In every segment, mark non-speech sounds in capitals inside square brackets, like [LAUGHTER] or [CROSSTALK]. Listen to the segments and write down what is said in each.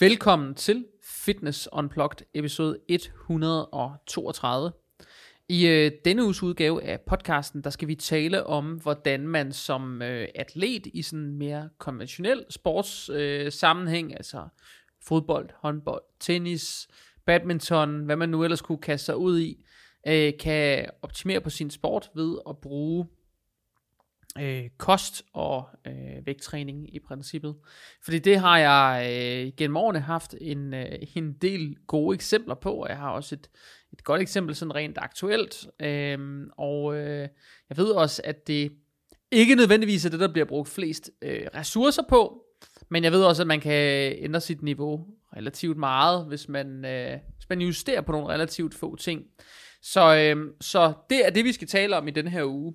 Velkommen til Fitness Unplugged episode 132. I øh, denne uges udgave af podcasten, der skal vi tale om, hvordan man som øh, atlet i sådan en mere konventionel sports øh, sammenhæng, altså fodbold, håndbold, tennis, badminton, hvad man nu ellers kunne kaste sig ud i, øh, kan optimere på sin sport ved at bruge øh, kost og øh, vægttræning i princippet. Fordi det har jeg øh, gennem årene haft en, øh, en del gode eksempler på, og jeg har også et, et godt eksempel sådan rent aktuelt. Øh, og øh, jeg ved også, at det ikke nødvendigvis er det, der bliver brugt flest øh, ressourcer på, men jeg ved også, at man kan ændre sit niveau relativt meget, hvis man, øh, hvis man justerer på nogle relativt få ting. Så, øh, så det er det, vi skal tale om i den her uge.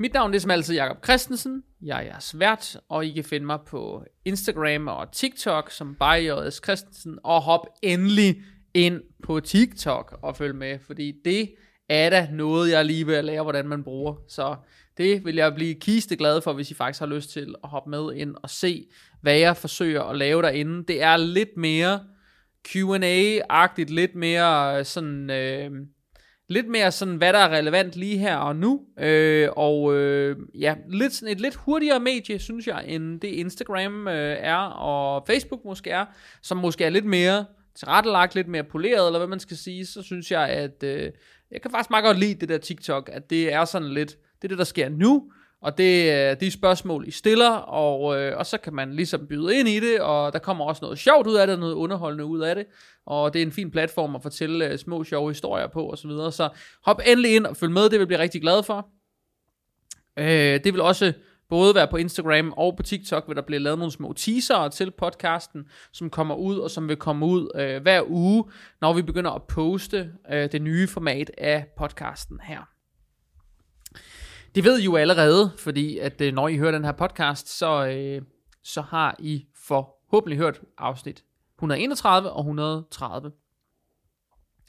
Mit navn er som altid Jakob Christensen. Jeg er jeres vært, og I kan finde mig på Instagram og TikTok som ByJS Christensen. Og hop endelig ind på TikTok og følg med, fordi det er da noget, jeg lige vil lære, hvordan man bruger. Så det vil jeg blive kiste glad for, hvis I faktisk har lyst til at hoppe med ind og se, hvad jeg forsøger at lave derinde. Det er lidt mere Q&A-agtigt, lidt mere øh, sådan... Øh, lidt mere sådan, hvad der er relevant lige her og nu, øh, og øh, ja, lidt, sådan et lidt hurtigere medie, synes jeg, end det Instagram øh, er, og Facebook måske er, som måske er lidt mere tilrettelagt, lidt mere poleret, eller hvad man skal sige, så synes jeg, at øh, jeg kan faktisk meget godt lide det der TikTok, at det er sådan lidt, det er det, der sker nu, og det øh, er de spørgsmål, I stiller, og, øh, og så kan man ligesom byde ind i det, og der kommer også noget sjovt ud af det, noget underholdende ud af det, og det er en fin platform at fortælle øh, små sjove historier på, og så videre. Så hop endelig ind og følg med, det vil jeg blive rigtig glad for. Øh, det vil også både være på Instagram og på TikTok, hvor der bliver lavet nogle små teaser til podcasten, som kommer ud, og som vil komme ud øh, hver uge, når vi begynder at poste øh, det nye format af podcasten her. Det ved I jo allerede, fordi at øh, når I hører den her podcast, så, øh, så har I forhåbentlig hørt afsnit 131 og 130.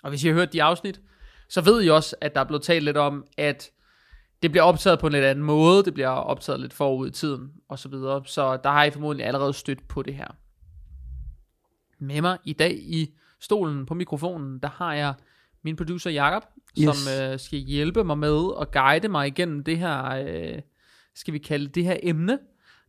Og hvis I har hørt de afsnit, så ved I også, at der er blevet talt lidt om, at det bliver optaget på en lidt anden måde, det bliver optaget lidt forud i tiden, og så videre. Så der har I formodentlig allerede stødt på det her. Med mig i dag i stolen på mikrofonen, der har jeg min producer Jakob, yes. som øh, skal hjælpe mig med at guide mig igennem det her, øh, skal vi kalde det her emne,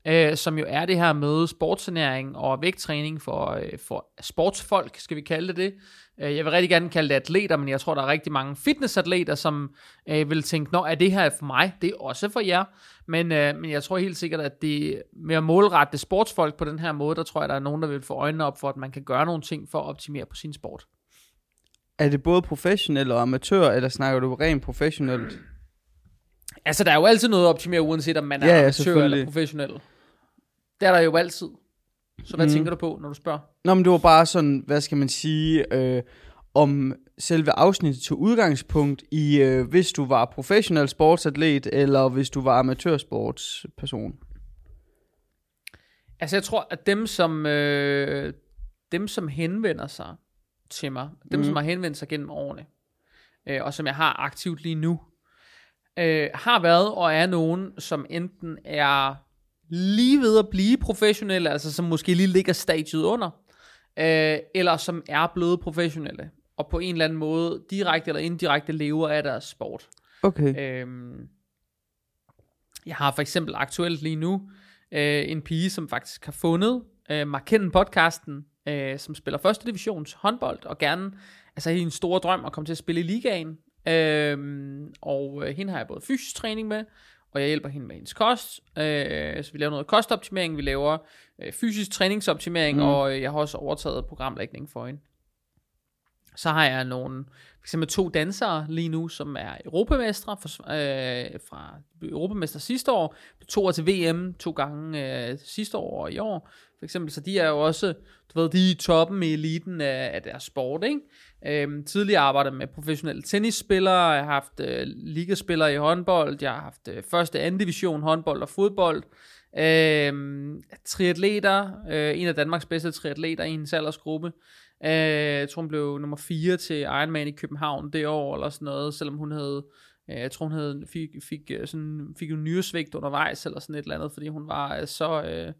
øh, som jo er det her med sportsernæring og vægttræning for, øh, for sportsfolk, skal vi kalde det det. Øh, jeg vil rigtig gerne kalde det atleter, men jeg tror, der er rigtig mange fitnessatleter, som øh, vil tænke, nå, er det her for mig? Det er også for jer. Men, øh, men jeg tror helt sikkert, at det med at målrette sportsfolk på den her måde, der tror jeg, der er nogen, der vil få øjnene op for, at man kan gøre nogle ting for at optimere på sin sport. Er det både professionel og amatør, eller snakker du rent professionelt? Altså, der er jo altid noget at optimere, uanset om man er Ja, ja, amatør selvfølgelig. eller professionel. Det er der jo altid. Så hvad Mhm. mm. tænker du på, når du spørger? Nå, men det var bare sådan, hvad skal man sige, øh, om selve afsnittet til udgangspunkt i, øh, hvis du var professionel sportsatlet, eller hvis du var amatørsportsperson. Altså, jeg tror, at dem, som, øh, dem, som henvender sig til mig, dem, mm. som har henvendt sig gennem årene, øh, og som jeg har aktivt lige nu, øh, har været og er nogen, som enten er lige ved at blive professionelle, altså som måske lige ligger stadiet under, øh, eller som er blevet professionelle, og på en eller anden måde, direkte eller indirekte, lever af deres sport. Okay. Øhm, jeg har for eksempel aktuelt lige nu øh, en pige, som faktisk har fundet øh, Markenden podcasten, øh, som spiller første divisions håndbold, og gerne, altså hendes store drøm at komme til at spille i ligaen. Øhm, og øh, hende har jeg både fysisk træning med, og jeg hjælper hende med hendes kost. Øh, så vi laver noget kostoptimering, vi laver øh, fysisk træningsoptimering, mm. og øh, jeg har også overtaget programlægning for hende. Så har jeg nogle, for eksempel to dansere lige nu, som er europamestre for, øh, fra europamester sidste år, to år til VM to gange øh, sidste år og i år. For eksempel, så de er jo også, du ved, de er i toppen i eliten af, af deres sport, ikke? Øhm, tidligere arbejdet med professionelle tennisspillere, jeg har haft øh, ligaspillere i håndbold, jeg har haft øh, første anden division håndbold og fodbold, øhm, triatleter, øh, en af Danmarks bedste triatleter i hendes aldersgruppe, Øh, jeg tror, hun blev nummer 4 til Ironman i København det år, eller sådan noget, selvom hun havde, øh, jeg tror, hun havde, fik, fik, øh, sådan, fik en nyresvigt undervejs, eller sådan et eller andet, fordi hun var øh, så, øh,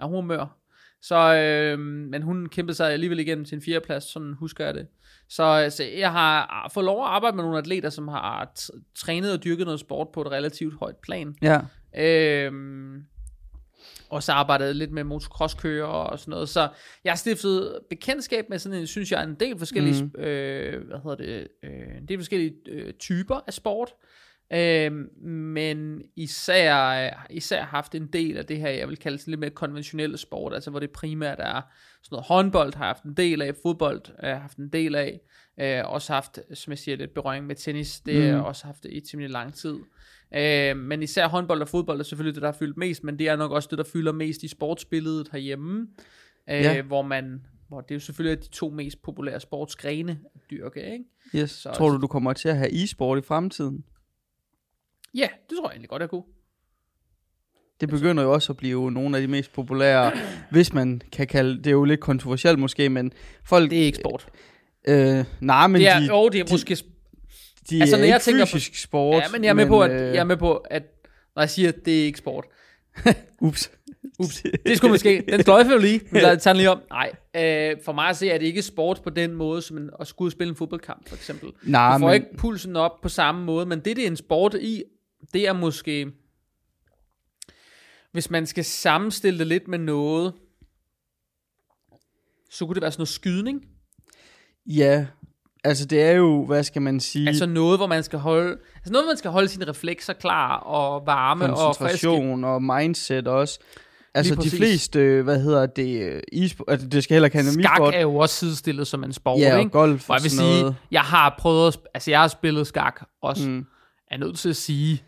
ja, hun mør. Så, øh, men hun kæmpede sig alligevel igennem til en fjerdeplads, sådan husker jeg det. Så altså, jeg har fået lov at arbejde med nogle atleter, som har trænet og dyrket noget sport på et relativt højt plan. Ja. Øhm, og så arbejdede jeg lidt med motocrosskører og sådan noget. Så jeg har stiftet bekendtskab med sådan en, synes jeg, en del forskellige, mm. øh, hvad hedder det, øh, en del forskellige øh, typer af sport. Øh, men især, især haft en del af det her, jeg vil kalde sådan lidt mere konventionelle sport, altså hvor det primært er sådan noget håndbold, har haft en del af, fodbold har jeg haft en del af, øh, også haft, som jeg siger, lidt berøring med tennis, det har jeg også haft i temmelig lang tid. Øh, men især håndbold og fodbold er selvfølgelig det, der har fyldt mest, men det er nok også det, der fylder mest i sportsbilledet herhjemme, øh, Ja. hvor man hvor det er jo selvfølgelig de to mest populære sportsgrene at dyrke, ikke? Yes. Så- Tror du, du kommer til at have e-sport i fremtiden? Ja, det tror jeg egentlig godt, jeg kunne. Det begynder jo også at blive nogle af de mest populære, [CLEARS THROAT] hvis man kan kalde det er jo lidt kontroversielt måske, men folk... Det er ikke sport. Øh, nej, men det er, de, jo, det er de- måske... de altså, er når jeg ikke tænker på- fysisk sport. ja, men jeg er med på, at, øh, jeg er med på, at når jeg siger, at det er ikke sport. [LAUGHS] Ups. Ups, det skulle måske, den sløjfe jo lige, men lad os tage den lige om. Nej, øh, for mig at se, er det ikke sport på den måde, som en, at skulle spille en fodboldkamp, for eksempel. Nej, du får men, ikke pulsen op på samme måde, men det, det er en sport i, det er måske, hvis man skal sammenstille det lidt med noget, så kunne det være sådan noget skydning. ja, altså det er jo, hvad skal man sige, Altså noget, hvor man skal holde, altså noget, hvor man skal holde sine reflekser klar og varme og friske. koncentration og, mindset også. Altså de fleste, øh, hvad hedder det, øh, e-sport, altså det skal heller ikke handle om Skak er jo også sidestillet som en sport, Ja, og ikke? golf og jeg vil sige, noget. jeg har prøvet, at, altså jeg har spillet skak også. Mm. er nødt til at sige,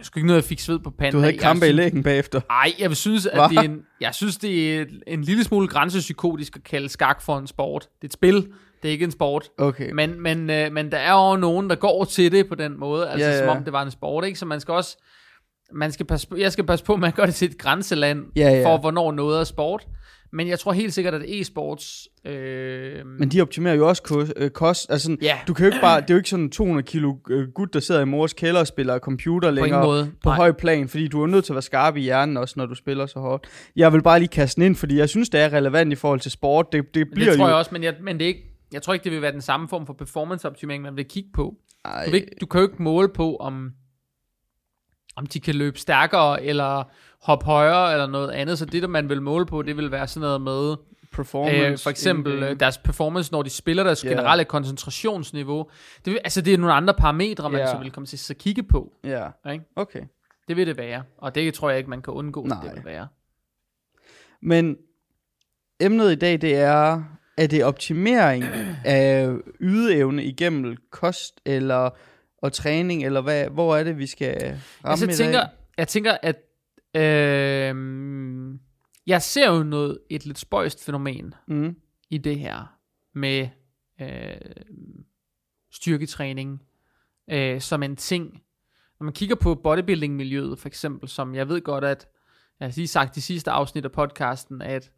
er sgu ikke noget, jeg fik sved på panden Du havde ikke kampe jeg i lægen bagefter. Ej, jeg synes, at Hva? det er en, jeg synes, det er en lille smule grænsepsykotisk at kalde skak for en sport. Det er et spil, det er ikke en sport. Okay. Men, men, øh, men der er jo nogen, der går til det på den måde, altså ja, ja. som om det var en sport, ikke? Så man skal også, man skal passe på, jeg skal passe på, at man gør det til et grænseland, Ja, ja. for hvornår noget er sport. Men jeg tror helt sikkert, at e-sports... Øh, Men de optimerer jo også kost. Øh, kost. Altså, sådan, Ja. Du kan jo ikke bare, det er jo ikke sådan en 200 kilo øh, gut, der sidder i mors kælder og spiller computer på længere måde. på Nej. høj plan, fordi du er nødt til at være skarp i hjernen også, når du spiller så hårdt. Jeg vil bare lige kaste den ind, fordi jeg synes, det er relevant i forhold til sport. Det, det bliver det tror jo... jeg også, men, jeg, men det er ikke, jeg tror ikke, det vil være den samme form for performance-optimering, man vil kigge på. Ej, Du, vil ikke, du kan jo ikke måle på, om, om de kan løbe stærkere, eller hoppe højere, eller noget andet. Så det, der man vil måle på, det vil være sådan noget med, performance. øh, for eksempel in-game. øh, deres performance, når de spiller deres Ja. generelle koncentrationsniveau. Det, vil, altså, det er nogle andre parametre, man Ja. så vil komme til at kigge på. Ja, Ikke? okay. Det vil det være, og det tror jeg ikke, man kan undgå, Nej. det vil være. Men emnet i dag, det er, er det optimering af ydeevne igennem kost eller og træning, eller hvad, hvor er det, vi skal ramme Altså, jeg dag? tænker, jeg tænker, at øh, jeg ser jo noget, et lidt spøjst fænomen Mm. i det her med øh, styrketræning øh, som en ting. Når man kigger på bodybuilding-miljøet for eksempel, som jeg ved godt, at jeg har lige sagt i sidste afsnit af podcasten, at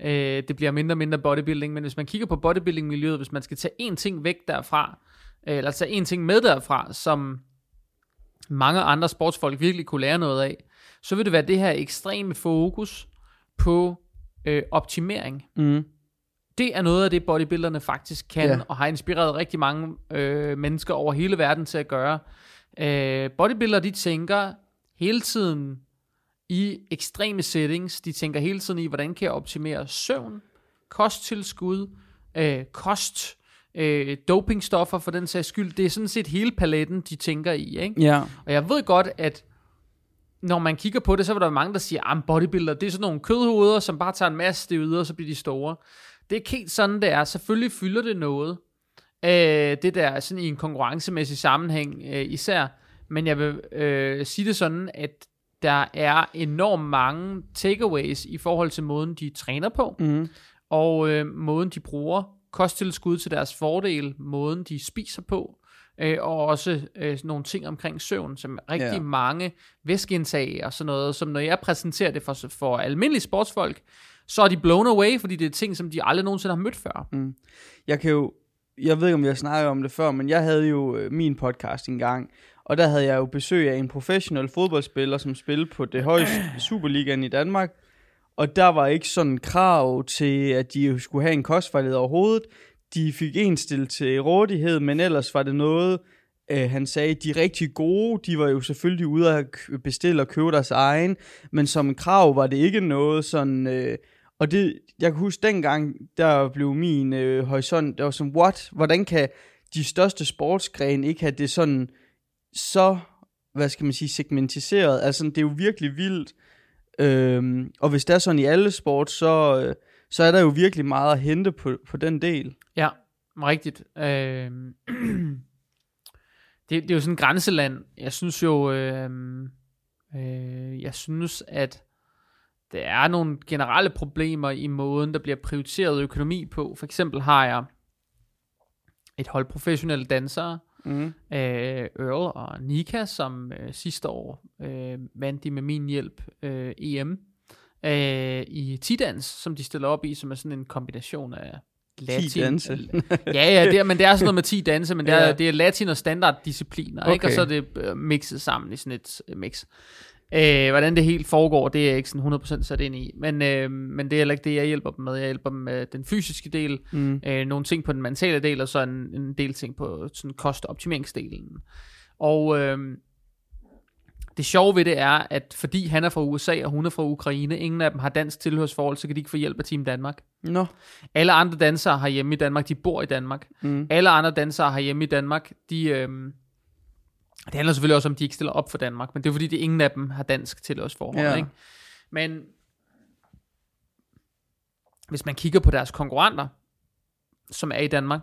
øh, det bliver mindre og mindre bodybuilding, men hvis man kigger på bodybuilding-miljøet, hvis man skal tage én ting væk derfra, eller tage én ting med derfra, som mange andre sportsfolk virkelig kunne lære noget af, så vil det være det her ekstreme fokus på øh, optimering Mm. det er noget af det, bodybuilderne faktisk kan, yeah. og har inspireret rigtig mange øh, mennesker over hele verden til at gøre. Øh, bodybuildere, de tænker hele tiden i ekstreme settings. De tænker hele tiden i, hvordan kan jeg optimere søvn, kosttilskud, øh, kost, øh, dopingstoffer for den sags skyld. Det er sådan set hele paletten, de tænker i. Ikke? Ja. Og jeg ved godt, at når man kigger på det, så er der mange, der siger, at bodybuilder, det er sådan nogle kødhoveder, som bare tager en masse steroider, og så bliver de store. Det er ikke helt sådan, det er. Selvfølgelig fylder det noget. Øh, det der er sådan i en konkurrencemæssig sammenhæng øh, især. Men jeg vil øh, sige det sådan, at der er enormt mange takeaways i forhold til måden, de træner på, Mm. og øh, måden, de bruger kosttilskud til deres fordel, måden, de spiser på, øh, og også øh, nogle ting omkring søvn, som rigtig Ja. mange væskeindtag og sådan noget, som når jeg præsenterer det for, for almindelige sportsfolk, så er de blown away, fordi det er ting, som de aldrig nogensinde har mødt før. Jeg kan jo, jeg ved ikke, om jeg snakker om det før, men jeg havde jo øh, min podcast engang, og der havde jeg jo besøg af en professionel fodboldspiller, som spillede på det højeste Superligaen i Danmark og der var ikke sådan krav til, at de skulle have en kostvejleder overhovedet. De fik en stil til rådighed, men ellers var det noget, øh, han sagde, de rigtig gode, de var jo selvfølgelig ude at bestille og købe deres egen, men som krav var det ikke noget sådan... Øh, og det, jeg kan huske dengang, der blev min øh, horisont, der var som, what? Hvordan kan de største sportsgrene ikke have det sådan så, hvad skal man sige, segmentiseret? Altså, det er jo virkelig vildt. Øhm, og hvis det er sådan i alle sport, så, øh, så er der jo virkelig meget at hente på, på den del. Ja, rigtigt. Øh, [CLEARS THROAT] det, det er jo sådan et grænseland. Jeg synes jo, øh, øh, jeg synes, at der er nogle generelle problemer i måden, der bliver prioriteret økonomi på. For eksempel har jeg et hold professionelle dansere, Mm. øh, Earl og Nika, som øh, sidste år øh, vandt de med min hjælp øh, EM øh, i Tidans, som de stiller op i, som er sådan en kombination af latin. danse. [LAUGHS] ja, ja, det er, men det er sådan noget med 10 danse, men det er, Ja. det er latin og standarddiscipliner, okay. ikke? og så er det øh, mixet sammen i sådan et øh, mix. Øh, hvordan det helt foregår, det er jeg ikke sådan 100% sat ind i, men, øh, men det er heller ikke det, jeg hjælper dem med. Jeg hjælper dem med den fysiske del, Mm. øh, nogle ting på den mentale del, og så en, en del ting på sådan kostoptimeringsdelen. Og øh, det sjove ved det er, at fordi han er fra USA, og hun er fra Ukraine, ingen af dem har dansk tilhørsforhold, så kan de ikke få hjælp af Team Danmark. Nå. Alle andre dansere har hjemme i Danmark, de bor i Danmark. Mm. Alle andre dansere har hjemme i Danmark, de... Øh, det handler selvfølgelig også om, at de ikke stiller op for Danmark, men det er fordi, det ingen af dem har dansk tilhørsforhold. Ja. Ikke? Men hvis man kigger på deres konkurrenter, som er i Danmark,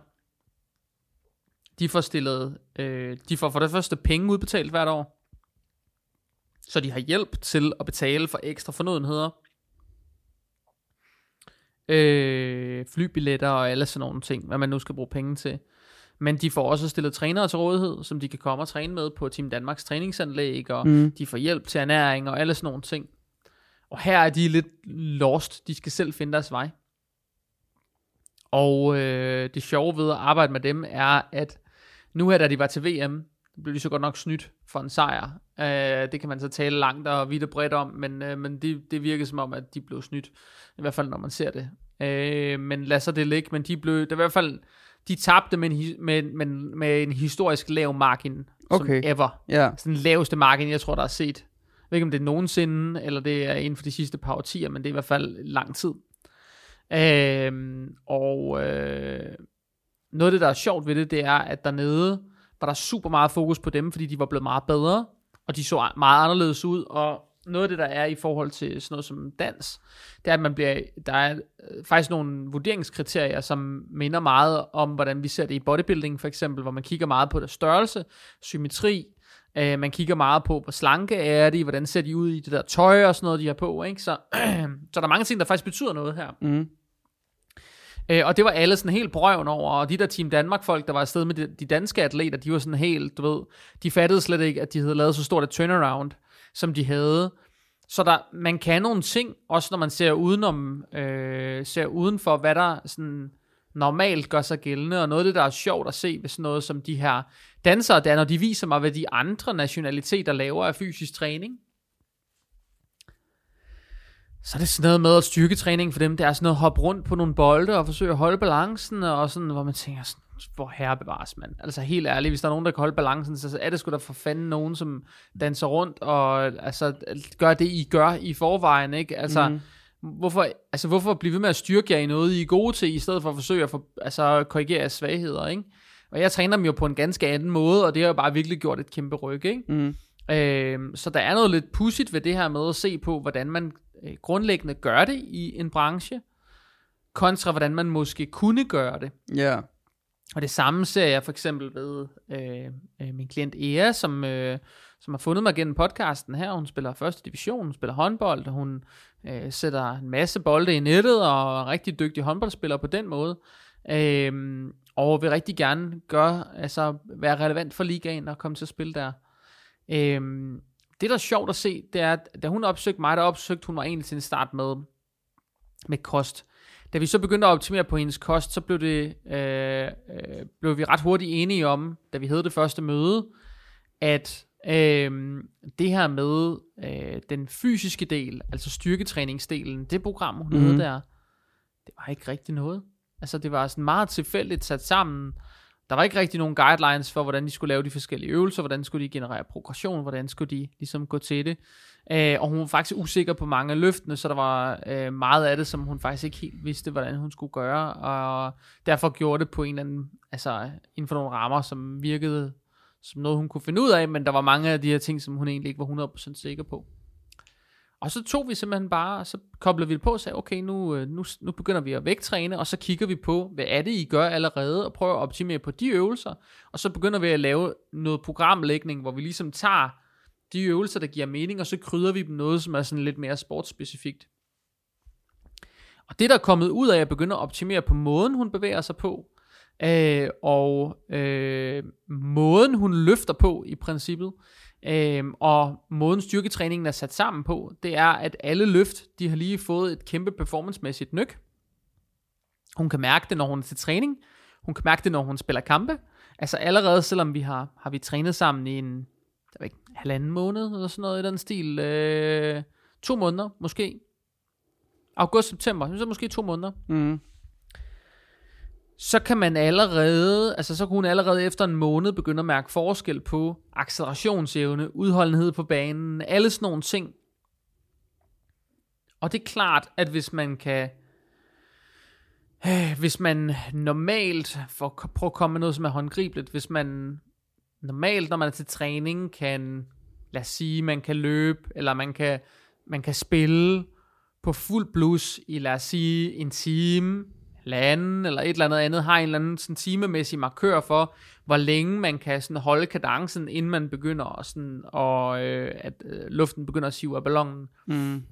de får stillet, øh, de får for det første penge udbetalt hvert år, så de har hjælp til at betale for ekstra fornødenheder, øh, flybilletter og alle sådan nogle ting, hvad man nu skal bruge penge til. Men de får også stillet trænere til rådighed, som de kan komme og træne med på Team Danmarks træningsanlæg, og Mm. de får hjælp til ernæring og alle sådan nogle ting. Og her er de lidt lost. De skal selv finde deres vej. Og øh, det sjove ved at arbejde med dem er, at nu her, da de var til VM, blev de så godt nok snydt for en sejr. Øh, det kan man så tale langt og vidt og bredt om, men, øh, men det, det virker som om, at de blev snydt. I hvert fald, når man ser det. Øh, men lad så det ligge. Men de blev, det var i hvert fald, de tabte med en, med, med, med en historisk lav margin, Okay. som ever Ja. sådan den laveste margin, jeg tror, der er set. Jeg ved ikke, om det er nogensinde, eller det er inden for de sidste par årtier, men det er i hvert fald lang tid. Øhm, og øh, noget af det, der er sjovt ved det, det er, at dernede var der super meget fokus på dem, fordi de var blevet meget bedre, og de så meget anderledes ud, og noget af det, der er i forhold til sådan noget som dans, det er, at man bliver, der er øh, faktisk nogle vurderingskriterier, som minder meget om, hvordan vi ser det i bodybuilding for eksempel, hvor man kigger meget på deres størrelse, symmetri, øh, man kigger meget på, hvor slanke er de, hvordan ser de ud i det der tøj og sådan noget, de har på, ikke? Så, [CLEARS THROAT] så der er mange ting, der faktisk betyder noget her. Mm. Øh, og det var alle sådan helt på røven over, og de der Team Danmark folk, der var afsted med de, de danske atleter, de var sådan helt, du ved, de fattede slet ikke, at de havde lavet så stort et turnaround, som de havde. Så der, man kan nogle ting, også når man ser udenom, øh, ser udenfor, hvad der sådan normalt gør sig gældende, og noget af det, der er sjovt at se ved sådan noget som de her dansere, der når de viser mig, hvad de andre nationaliteter laver af fysisk træning. Så er det sådan noget med at styrketræning for dem, det er sådan noget at hoppe rundt på nogle bolde og forsøge at holde balancen, og sådan, hvor man tænker sådan, hvor herre bevares man. Altså helt ærligt, hvis der er nogen, der kan holde balancen, så er det sgu da for fanden nogen, som danser rundt og altså, gør det, I gør i forvejen, ikke? Altså, mm. hvorfor, altså, hvorfor blive ved med at styrke jer i noget, I er gode til, i stedet for at forsøge at for, altså, korrigere jeres svagheder, ikke? Og jeg træner dem jo på en ganske anden måde, og det har jo bare virkelig gjort et kæmpe ryg, ikke? Mm. Øh, så der er noget lidt pudsigt ved det her med at se på, hvordan man øh, grundlæggende gør det i en branche, kontra hvordan man måske kunne gøre det. Ja. Og det samme ser jeg for eksempel ved øh, øh, min klient Ea, som, øh, som har fundet mig gennem podcasten her. Hun spiller første division, hun spiller håndbold, og hun øh, sætter en masse bolde i nettet, og er rigtig dygtig håndboldspiller på den måde. Øh, og vil rigtig gerne gøre, altså være relevant for ligaen og komme til at spille der. Øh, det, der er sjovt at se, det er, at da hun opsøgte mig, der opsøgte hun mig egentlig til en start med, med kost. Da vi så begyndte at optimere på hendes kost, så blev, det, øh, øh, blev vi ret hurtigt enige om, da vi havde det første møde, at øh, det her med øh, den fysiske del, altså styrketræningsdelen, det program, hun mm. havde Mhm. der, det var ikke rigtig noget. Altså det var sådan meget tilfældigt sat sammen. Der var ikke rigtig nogen guidelines for, hvordan de skulle lave de forskellige øvelser, hvordan skulle de generere progression, hvordan skulle de ligesom gå til det. Øh, og hun var faktisk usikker på mange af løftene, så der var øh, meget af det, som hun faktisk ikke helt vidste, hvordan hun skulle gøre, og derfor gjorde det på en eller anden, altså inden for nogle rammer, som virkede som noget, hun kunne finde ud af, men der var mange af de her ting, som hun egentlig ikke var 100% sikker på. Og så tog vi simpelthen bare, så koblede vi det på og sagde, okay, nu, øh, nu, nu begynder vi at vægttræne, og så kigger vi på, hvad er det, I gør allerede, og prøver at optimere på de øvelser, og så begynder vi at lave noget programlægning, hvor vi ligesom tager de øvelser, der giver mening, og så krydder vi dem noget, som er sådan lidt mere sportsspecifikt. Og det, der er kommet ud af at begynder at optimere på måden, hun bevæger sig på, øh, og øh, måden, hun løfter på i princippet, øh, og måden styrketræningen er sat sammen på, det er, at alle løft, de har lige fået et kæmpe performancemæssigt nyk. Hun kan mærke det, når hun er til træning. Hun kan mærke det, når hun spiller kampe. Altså allerede, selvom vi har, har vi trænet sammen i en der var ikke, halvanden måned, eller sådan noget i den stil. Øh, to måneder, måske. August, september, så måske to måneder. Mm. Så kan man allerede, altså så kunne hun allerede efter en måned begynde at mærke forskel på accelerationsevne, udholdenhed på banen, alle sådan nogle ting. Og det er klart, at hvis man kan, øh, hvis man normalt, for at prøve at komme med noget, som er håndgribeligt, hvis man normalt, når man er til træning, kan, lad os sige, man kan løbe, eller man kan, man kan spille på fuld blus i, lad os sige, en time, halvanden, eller et eller andet andet, har en eller anden sådan timemæssig markør for, hvor længe man kan sådan holde kadencen, inden man begynder at, sådan, og, øh, at øh, luften begynder at sive af ballonen. Mm.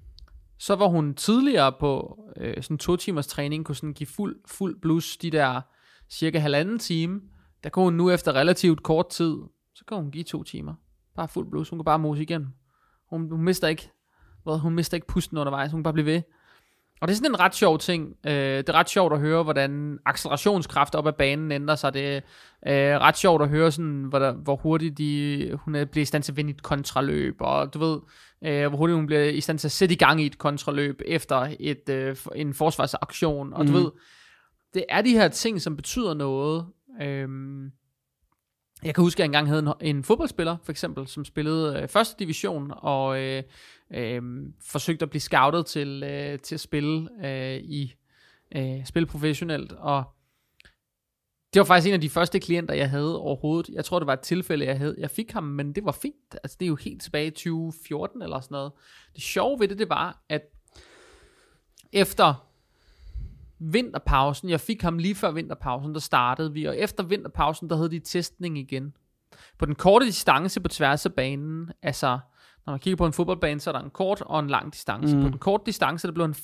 Så var hun tidligere på øh, sådan to timers træning, kunne sådan give fuld, fuld blus de der cirka halvanden time. Der kunne hun nu efter relativt kort tid, så kan hun give to timer. Bare fuld blus, hun kan bare mose igennem. Hun, hun mister ikke, hvad, hun mister ikke pusten undervejs, hun kan bare blive ved. Og det er sådan en ret sjov ting. Øh, det er ret sjovt at høre, hvordan accelerationskraft op ad banen ændrer sig. Det er øh, ret sjovt at høre, sådan, hvor, der, hvor hurtigt de, hun er, bliver i stand til at vinde et kontraløb, og du ved, øh, hvor hurtigt hun bliver i stand til at sætte i gang i et kontraløb efter et, øh, en forsvarsaktion. Og mm. du ved, det er de her ting, som betyder noget. Øhm, jeg kan huske, at jeg engang havde en, en fodboldspiller, for eksempel, som spillede øh, første division, og øh, øh, forsøgte at blive scoutet til, øh, til at spille øh, i øh, spille professionelt, og det var faktisk en af de første klienter, jeg havde overhovedet. Jeg tror, det var et tilfælde, jeg havde. Jeg fik ham, men det var fint. Altså, det er jo helt tilbage i 2014 eller sådan noget. Det sjove ved det, det var, at efter vinterpausen, jeg fik ham lige før vinterpausen, der startede vi, og efter vinterpausen, der havde de testning igen. På den korte distance på tværs af banen, altså når man kigger på en fodboldbane, så er der en kort og en lang distance. Mm. På den korte distance, der blev han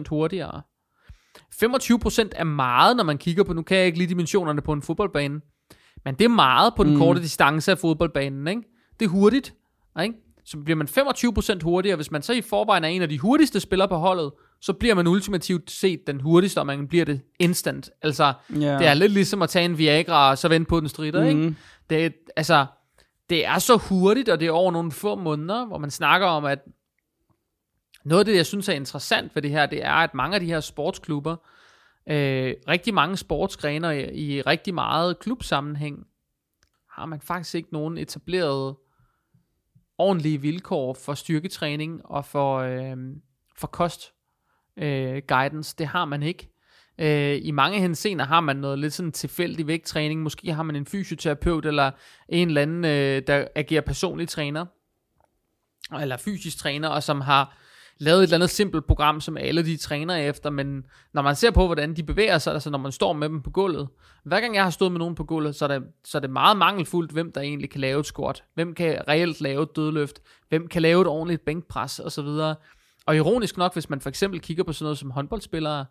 25% hurtigere. 25% er meget, når man kigger på, nu kan jeg ikke lige dimensionerne på en fodboldbane, men det er meget på den. Mm. korte distance af fodboldbanen, ikke? Det er hurtigt, ikke? Så bliver man 25% hurtigere, hvis man så i forvejen er en af de hurtigste spillere på holdet, så bliver man ultimativt set den hurtigste, og man bliver det instant. Altså, Ja. det er lidt ligesom at tage en Viagra, og så vente på den strider, mm. ikke? Mm. Det, er- altså, det er så hurtigt, og det er over nogle få måneder, hvor man snakker om, at noget af det, jeg synes er interessant ved det her, det er, at mange af de her sportsklubber, øh, rigtig mange sportsgrener i, i rigtig meget klubsammenhæng, har man faktisk ikke nogen etableret ordentlige vilkår for styrketræning og for, øh, for kost øh, guidance. Det har man ikke. Øh, I mange henseender har man noget lidt sådan tilfældig vægttræning. Måske har man en fysioterapeut eller en eller anden, øh, der agerer personlig træner eller fysisk træner, og som har lavet et eller andet simpelt program, som alle de træner efter, men når man ser på, hvordan de bevæger sig, altså når man står med dem på gulvet, hver gang jeg har stået med nogen på gulvet, så er det, så er det meget mangelfuldt, hvem der egentlig kan lave et squat, hvem kan reelt lave et dødløft, hvem kan lave et ordentligt bænkpres osv. Og ironisk nok, hvis man for eksempel kigger på sådan noget som håndboldspillere,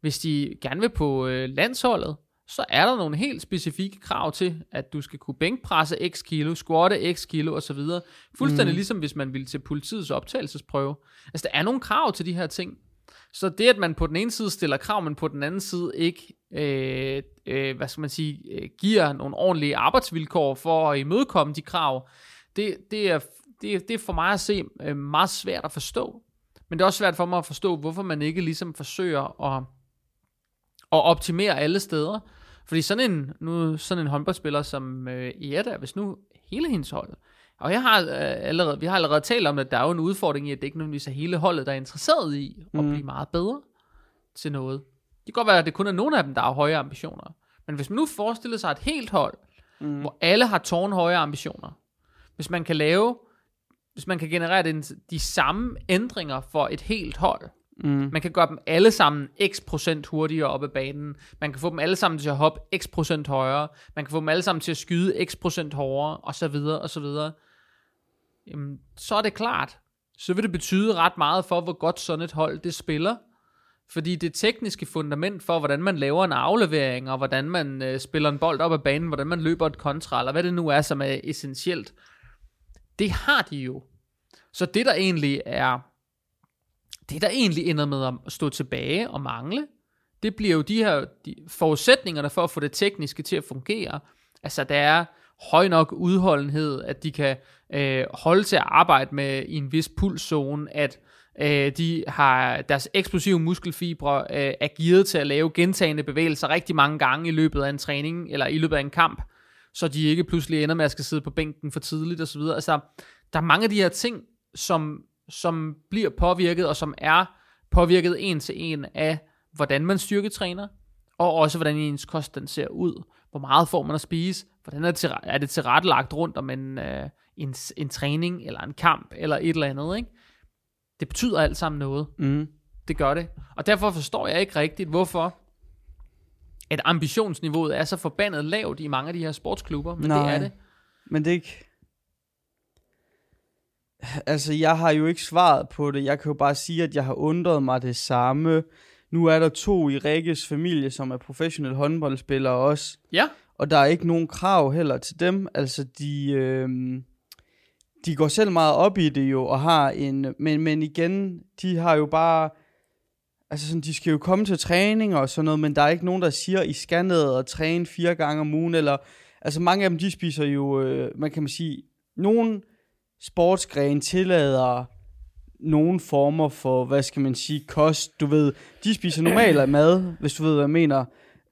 hvis de gerne vil på øh, landsholdet, så er der nogle helt specifikke krav til, at du skal kunne bænkpresse x kilo, squatte x kilo osv. Fuldstændig mm. ligesom hvis man ville til politiets optagelsesprøve. Altså der er nogle krav til de her ting. Så det, at man på den ene side stiller krav, men på den anden side ikke, øh, øh, hvad skal man sige, øh, giver nogle ordentlige arbejdsvilkår for at imødekomme de krav, det, det, er, det, det er for mig at se øh, meget svært at forstå. Men det er også svært for mig at forstå, hvorfor man ikke ligesom forsøger at, at optimere alle steder. Fordi sådan en, nu, sådan en håndboldspiller som øh, Ieta, hvis nu hele hendes hold, og jeg har, øh, allerede, vi har allerede talt om, at der er jo en udfordring i, at det ikke nødvendigvis er hele holdet, der er interesseret i at Mm. blive meget bedre til noget. Det kan godt være, at det kun er nogle af dem, der har høje ambitioner. Men hvis man nu forestiller sig et helt hold, mm. hvor alle har tårnhøje ambitioner, hvis man kan lave, hvis man kan generere den, de samme ændringer for et helt hold, Mm. man kan gøre dem alle sammen x procent hurtigere op ad banen. Man kan få dem alle sammen til at hoppe x procent højere. Man kan få dem alle sammen til at skyde x procent hårdere, og så videre, og så videre. Jamen, så er det klart. Så vil det betyde ret meget for, hvor godt sådan et hold det spiller. Fordi det tekniske fundament for, hvordan man laver en aflevering, og hvordan man øh, spiller en bold op ad banen, hvordan man løber et kontra, eller hvad det nu er, som er essentielt, det har de jo. Så det der egentlig er det der egentlig ender med at stå tilbage og mangle, det bliver jo de her de forudsætningerne for at få det tekniske til at fungere. Altså der er høj nok udholdenhed, at de kan øh, holde til at arbejde med i en vis pulszone, at øh, de har deres eksplosive muskelfibre øh, er givet til at lave gentagende bevægelser rigtig mange gange i løbet af en træning, eller i løbet af en kamp, så de ikke pludselig ender med at skal sidde på bænken for tidligt osv. Altså, der er mange af de her ting, som, som bliver påvirket, og som er påvirket en til en af, hvordan man styrketræner, og også hvordan ens kost den ser ud. Hvor meget får man at spise? Hvordan er det, til, er det tilrettelagt rundt om en, øh, en, en træning, eller en kamp, eller et eller andet, ikke? Det betyder alt sammen noget. Mm. Det gør det. Og derfor forstår jeg ikke rigtigt, hvorfor at ambitionsniveauet er så forbandet lavt i mange af de her sportsklubber, men Nej. det er det. Men det er ikke... Altså, jeg har jo ikke svaret på det. Jeg kan jo bare sige, at jeg har undret mig det samme. Nu er der to i Rikkes familie, som er professionelle håndboldspillere også. Ja, Og der er ikke nogen krav heller til dem. Altså, de, øh, de går selv meget op i det jo, og har en... Men, men igen, de har jo bare... Altså sådan, de skal jo komme til træning og sådan noget, men der er ikke nogen, der siger, I skal ned og træne fire gange om ugen, eller... Altså mange af dem, de spiser jo, øh, man kan man sige, nogen sportsgren tillader nogle former for, hvad skal man sige, kost. Du ved, de spiser normalt mad, hvis du ved, hvad jeg mener.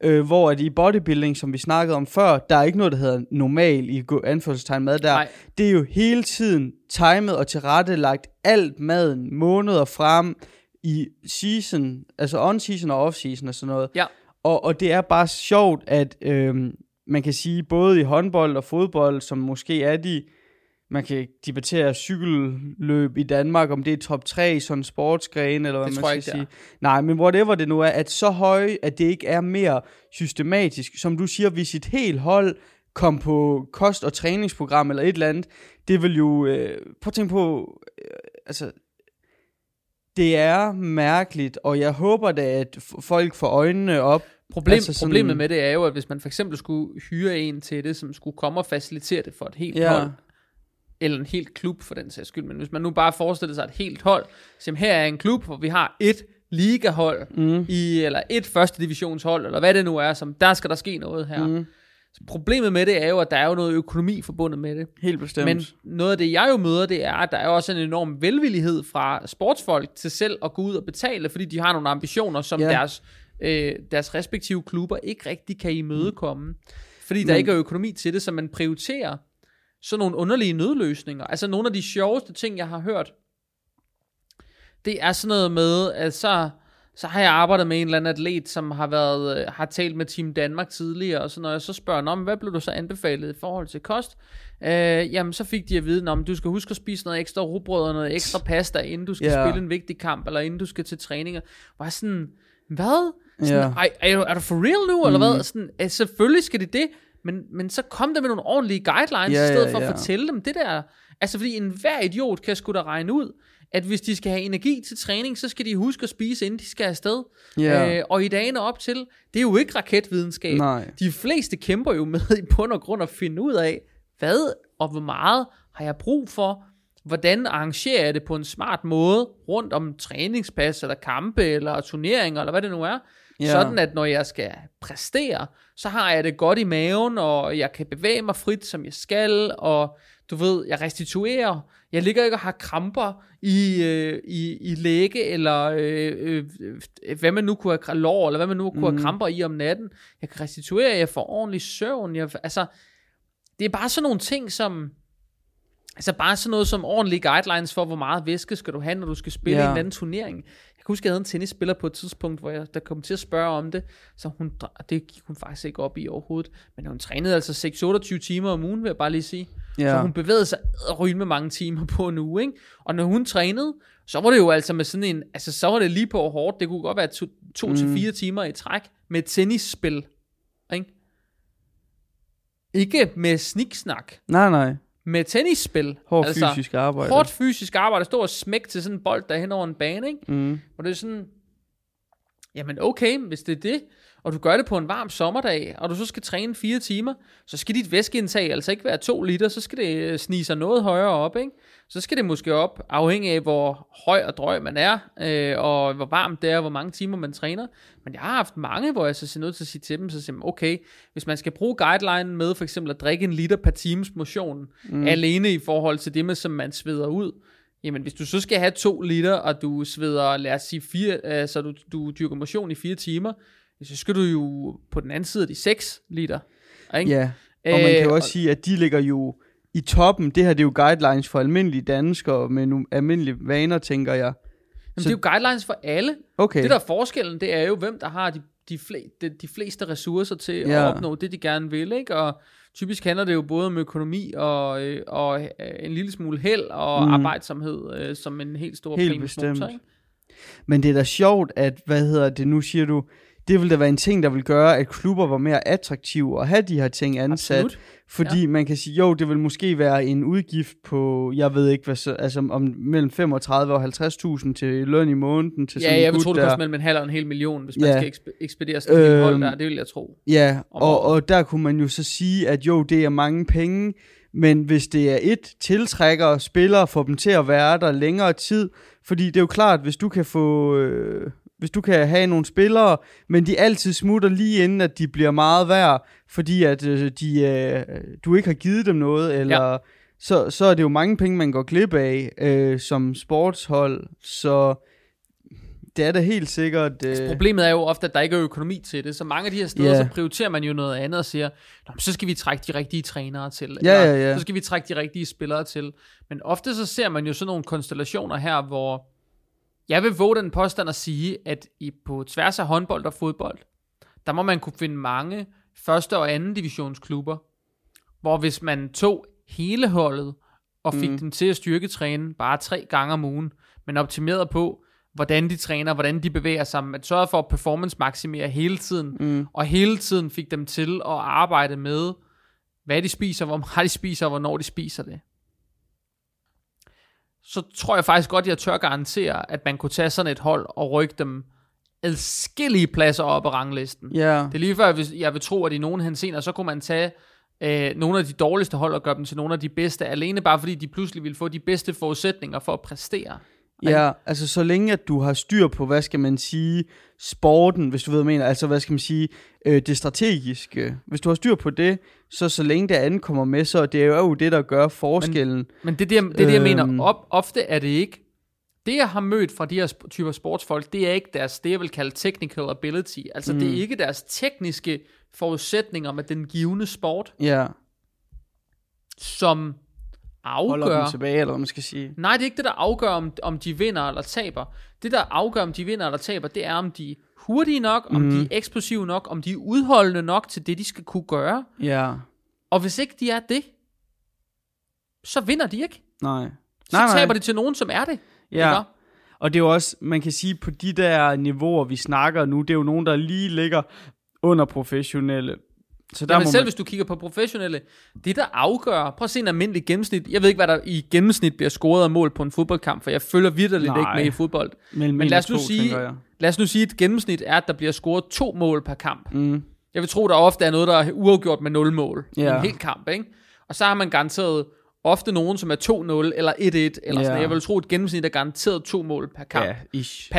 Øh, hvor det i bodybuilding, som vi snakkede om før, der er ikke noget, der hedder normal i gå- anførselstegn mad der. Nej. Det er jo hele tiden timet og tilrettelagt alt maden måneder frem i season, altså on-season og off-season og sådan noget. Ja. Og, og det er bare sjovt, at øhm, man kan sige, både i håndbold og fodbold, som måske er de, man kan debattere cykelløb i Danmark, om det er top 3 sådan sportsgren, eller hvad Det man tror jeg skal ikke, sige. Nej, men whatever det nu er, at så høje, at det ikke er mere systematisk. Som du siger, hvis et helt hold kom på kost- og træningsprogram eller et eller andet, det vil jo, øh, prøv at tænke på, øh, altså, det er mærkeligt, og jeg håber da, at folk får øjnene op. Problem, altså sådan- problemet med det er jo, at hvis man for eksempel skulle hyre en til det, som skulle komme og facilitere det for et helt Ja. hold, eller en helt klub for den sags skyld, men hvis man nu bare forestiller sig et helt hold, jamen, her er en klub, hvor vi har et ligahold, Mm. i, eller et første divisionshold, eller hvad det nu er, som der skal der ske noget her. Mm. Så problemet med det er jo, at der er jo noget økonomi forbundet med det. Helt bestemt. Men noget af det, jeg jo møder, det er, at der er også en enorm velvillighed fra sportsfolk til selv at gå ud og betale, fordi de har nogle ambitioner, som Ja. deres, øh, deres respektive klubber ikke rigtig kan imødekomme. Fordi der Men- ikke er økonomi til det, så man prioriterer sådan nogle underlige nødløsninger. Altså nogle af de sjoveste ting, jeg har hørt, det er sådan noget med, at så, så har jeg arbejdet med en eller anden atlet, som har været øh, har talt med Team Danmark tidligere, og så når jeg så spørger, om hvad blev du så anbefalet i forhold til kost? Øh, jamen, så fik de at vide, om du skal huske at spise noget ekstra rugbrød og noget ekstra [LAUGHS] pasta, inden du skal yeah. spille en vigtig kamp, eller inden du skal til træninger. Var sådan, hvad? Sådan, yeah. er, er, du- er du for real nu, eller hvad? Sådan, selvfølgelig skal de det, men, men så kom der med nogle ordentlige guidelines, Ja, i stedet ja, for at ja. fortælle dem det der. Altså, fordi enhver idiot kan sgu da regne ud, at hvis de skal have energi til træning, så skal de huske at spise, inden de skal afsted. Ja. Øh, og i dagene op til, det er jo ikke raketvidenskab. Nej. De fleste kæmper jo med [LAUGHS] i bund og grund at finde ud af, hvad og hvor meget har jeg brug for, hvordan arrangerer jeg det på en smart måde rundt om træningspas, eller kampe, eller turneringer, eller hvad det nu er. Ja. Sådan at når jeg skal præstere, så har jeg det godt i maven, og jeg kan bevæge mig frit, som jeg skal, og du ved, jeg restituerer, jeg ligger ikke og har kramper i, øh, i, i læge, eller øh, øh, øh, hvad man nu kunne have lår, eller hvad man nu kunne have Mhm. kramper i om natten. Jeg kan restituere, jeg får ordentlig søvn. Jeg, altså, det er bare sådan nogle ting, som... Altså bare sådan noget som ordentlige guidelines for, hvor meget væske skal du have, når du skal spille Ja. i en anden turnering. Jeg kan huske, jeg havde en tennisspiller på et tidspunkt, hvor jeg der kom til at spørge om det, så hun, det gik hun faktisk ikke op i overhovedet. Men hun trænede altså 6-28 timer om ugen, vil jeg bare lige sige. Ja. Så hun bevægede sig ryge med mange timer på en uge, ikke? Og når hun trænede, så var det jo altså med sådan en, altså så var det lige på hårdt, det kunne godt være to, to mm. til fire timer i træk med tennisspil, ikke? Ikke med sniksnak, Nej, nej. Med tennisspil. Hård altså, fysisk arbejde. Hårdt fysisk arbejde, stå og smække til sådan en bold, der er hen over en bane, ikke? Mm. Og det er sådan, jamen okay, hvis det er det, og du gør det på en varm sommerdag, og du så skal træne fire timer, så skal dit væskeindtag altså ikke være to liter, så skal det øh, snige sig noget højere op, ikke? Så skal det måske op, afhængig af hvor høj og drøg man er, øh, og hvor varmt det er, og hvor mange timer man træner. Men jeg har haft mange, hvor jeg så er nødt til at sige til dem, så siger man, okay, hvis man skal bruge guideline med for eksempel at drikke en liter per times motion, mm. alene i forhold til det med, som man sveder ud, Jamen, hvis du så skal have to liter, og du sveder, lad os sige, fire, øh, så du, du dyrker motion i fire timer, så skal du jo på den anden side af de 6 liter. Ikke? Ja, og man kan jo Øh, også sige, at de ligger jo i toppen. Det her det er jo guidelines for almindelige danskere med nogle almindelige vaner, tænker jeg. Jamen, så- det er jo guidelines for alle. Okay. Det der er forskellen, det er jo, hvem der har de, de, fle, de, de fleste ressourcer til ja. At opnå det, de gerne vil. Ikke? Og typisk handler det jo både om økonomi og, øh, og øh, en lille smule held og Mm. arbejdsomhed øh, som en helt stor Helt primus motor, bestemt. ikke? Men det er da sjovt, at, hvad hedder det, nu siger du, det vil da være en ting, der vil gøre, at klubber var mere attraktive at have de her ting ansat. Absolut. Fordi ja. man kan sige, jo, det vil måske være en udgift på, jeg ved ikke, hvad så, altså om mellem 35 og 50.000 til løn i måneden til sådan Ja, en jeg vil tro, det koster mellem en halv og en hel million, hvis man Ja. skal eksp- ekspedere sådan en Øhm, hold der. Det vil jeg tro. Ja, og, og der kunne man jo så sige, at jo, det er mange penge, men hvis det er et, tiltrækker spillere, får dem til at være der længere tid, fordi det er jo klart, hvis du kan få... Øh, hvis du kan have nogle spillere, men de altid smutter lige inden, at de bliver meget værd, fordi at øh, de, øh, du ikke har givet dem noget, eller ja. så, så er det jo mange penge, man går glip af øh, som sportshold. Så det er da helt sikkert... Øh, Problemet er jo ofte, at der ikke er økonomi til det, så mange af de her steder, Ja. så prioriterer man jo noget andet og siger, Nå, så skal vi trække de rigtige trænere til, Ja, eller ja, ja. så skal vi trække de rigtige spillere til. Men ofte så ser man jo sådan nogle konstellationer her, hvor jeg vil våge den påstand at sige, at i, på tværs af håndbold og fodbold, der må man kunne finde mange første og anden divisionsklubber, hvor hvis man tog hele holdet og fik Mm. dem til at styrketræne bare tre gange om ugen, men optimerede på, hvordan de træner, hvordan de bevæger sig, man sørgede for at performance maksimere hele tiden, mm, og hele tiden fik dem til at arbejde med, hvad de spiser, hvor meget de spiser, og hvornår de spiser det. Så tror jeg faktisk godt, jeg tør garantere, at man kunne tage sådan et hold og rykke dem adskillige pladser op ad ranglisten. ja. Det er lige før, jeg vil, jeg vil tro, at i nogle henseender, så kunne man tage øh, nogle af de dårligste hold og gøre dem til nogle af de bedste, alene bare fordi de pludselig ville få de bedste forudsætninger for at præstere. Ja, altså så længe at du har styr på, hvad skal man sige, sporten, hvis du ved, hvad mener, altså hvad skal man sige, øh, det strategiske. Hvis du har styr på det, så så længe det andet kommer med, så det er jo det, der gør forskellen. Men det er det, jeg- det, det jeg Øhm. mener. Op, ofte er det ikke. Det, jeg har mødt fra de her typer sportsfolk, det er ikke deres, det jeg vil kalde technical ability. Altså, mm. det er ikke deres tekniske forudsætninger med den givende sport, Ja, som afgør... dem tilbage, eller hvad man skal sige. Nej, det er ikke det, der afgør, om, om de vinder eller taber. Det, der afgør, om de vinder eller taber, det er, om de er hurtige nok, om de er eksplosive nok, om de er udholdende nok til det, de skal kunne gøre. Ja, Og hvis ikke de er det, så vinder de ikke. nej. Så Nej, nej. taber de til nogen, som er det. Ja, Ikke? og det er jo også, man kan sige, på de der niveauer, vi snakker nu, det er jo nogen, der lige ligger under professionelle. Så der Jamen selv man... hvis du kigger på professionelle, det der afgør, prøv at se en almindelig gennemsnit, jeg ved ikke, hvad der i gennemsnit bliver scoret af mål på en fodboldkamp, for jeg følger vidderligt Nej. ikke med i fodbold. Men en lad os nu to, sige, lad os nu sige, at gennemsnit er, at der bliver scoret to mål per kamp. Mm. Jeg vil tro, der ofte er noget, der er uafgjort med 0 mål i Ja. en hel kamp, ikke? Og så har man garanteret ofte nogen, som er 2-0 eller 1-1, eller Ja. sådan Jeg vil tro, at et gennemsnit er garanteret to mål per kamp. Ish.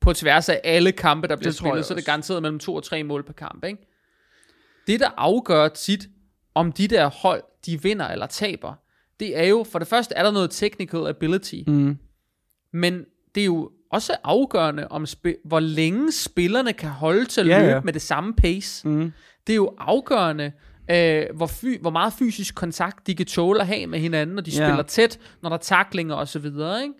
På, tværs af alle kampe, der bliver Det spillet, så er det garanteret mellem to og tre mål per kamp, ikke? Det, der afgør tit, om de der hold, de vinder eller taber, det er jo, for det første er der noget technical ability, Mm. men det er jo også afgørende, om spi- hvor længe spillerne kan holde til at løbe ja. med det samme pace. Mm. Det er jo afgørende, øh, hvor, fy- hvor meget fysisk kontakt de kan tåle at have med hinanden, når de Ja. spiller tæt, når der er taklinger og så videre, ikke?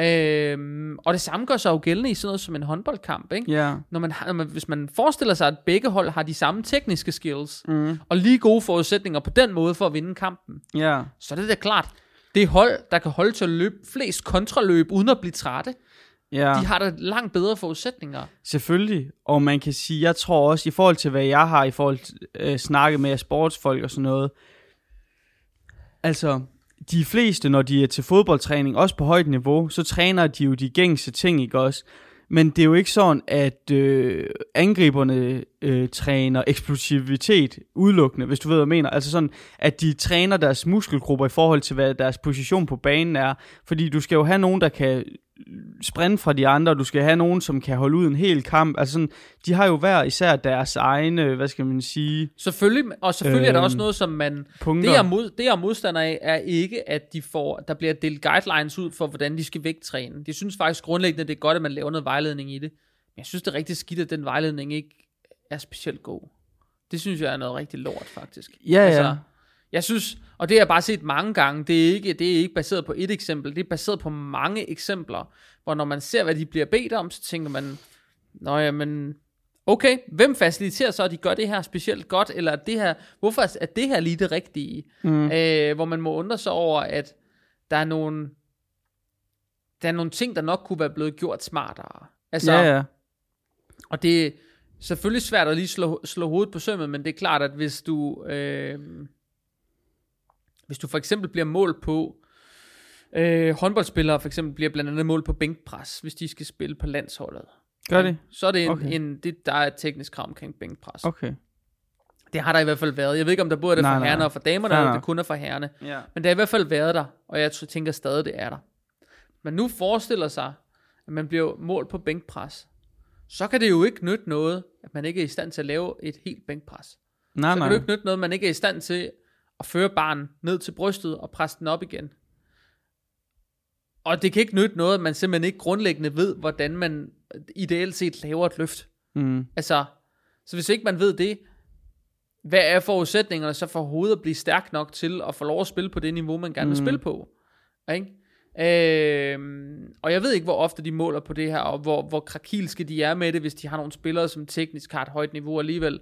Øhm, og det samme gør sig jo gældende i sådan noget som en håndboldkamp, ikke? Ja. Når man, har, når man, hvis man forestiller sig, at begge hold har de samme tekniske skills, Mm. og lige gode forudsætninger på den måde for at vinde kampen, Ja. så er det da klart, det hold, der kan holde til at løbe flest kontraløb uden at blive trætte, Ja. de har da langt bedre forudsætninger. Selvfølgelig, og man kan sige, jeg tror også, i forhold til hvad jeg har, i forhold til øh, snakke med sportsfolk og sådan noget, altså, de fleste, når de er til fodboldtræning, også på højt niveau, så træner de jo de gængse ting, ikke også? Men det er jo ikke sådan, at øh, angriberne øh, træner eksplosivitet udelukkende, hvis du ved, hvad jeg mener. Altså sådan, at de træner deres muskelgrupper i forhold til, hvad deres position på banen er. Fordi du skal jo have nogen, der kan sprinte fra de andre, du skal have nogen, som kan holde ud en hel kamp. Altså sådan, de har jo hver især deres egne, hvad skal man sige, Selvfølgelig, og selvfølgelig øhm, er der Øhm, også noget, som man... punkter. Det jeg, mod, det jeg er modstander af, er ikke, at de får, der bliver delt guidelines ud for, hvordan de skal vægttræne. De synes faktisk grundlæggende, det er godt, at man laver noget vejledning i det. Men jeg synes, det er rigtig skidt, at den vejledning ikke er specielt god. Det synes jeg er noget rigtig lort, faktisk. Altså, Ja, ja. Jeg synes, og det har jeg bare set mange gange, det er, ikke, det er ikke baseret på et eksempel, det er baseret på mange eksempler, hvor når man ser, hvad de bliver bedt om, så tænker man, nå ja, men okay, hvem faciliterer så, at de gør det her specielt godt, eller er det her, hvorfor er det her lige det rigtige? Mm. Øh, hvor man må undre sig over, at der er nogle, der er nogle ting, der nok kunne være blevet gjort smartere. Altså, ja, ja. og det er selvfølgelig svært at lige slå, slå hovedet på sømmet, men det er klart, at hvis du, øh, hvis du for eksempel bliver målt på, øh, håndboldspillere for eksempel bliver blandt andet målt på bænkpres, hvis de skal spille på landsholdet. Gør det? Så er det en, Okay. en det, der er et teknisk krav omkring bænkpres. Okay. Det har der i hvert fald været. Jeg ved ikke, om der både er det Nej, for nej. herrerne og for damerne, eller det kun er for herrerne. Ja. Men det har i hvert fald været der, og jeg tænker stadig, det er der. Men nu forestiller sig, at man bliver målt på bænkpres. Så kan det jo ikke nytte noget, at man ikke er i stand til at lave et helt bænkpres. Nej, Så kan nej. det jo ikke nytte noget, at man ikke er i stand til at føre barnen ned til brystet og presse den op igen. Og det kan ikke nytte noget, at man simpelthen ikke grundlæggende ved, hvordan man ideelt set laver et løft. Mm. Altså, så hvis ikke man ved det, hvad er forudsætningerne så for overhovedet at blive stærk nok til at få lov at spille på det niveau, man gerne vil Mm. spille på? Ikke? Øhm, og jeg ved ikke, hvor ofte de måler på det her, og hvor, hvor krakilske de er med det, hvis de har nogle spillere, som teknisk har et højt niveau alligevel.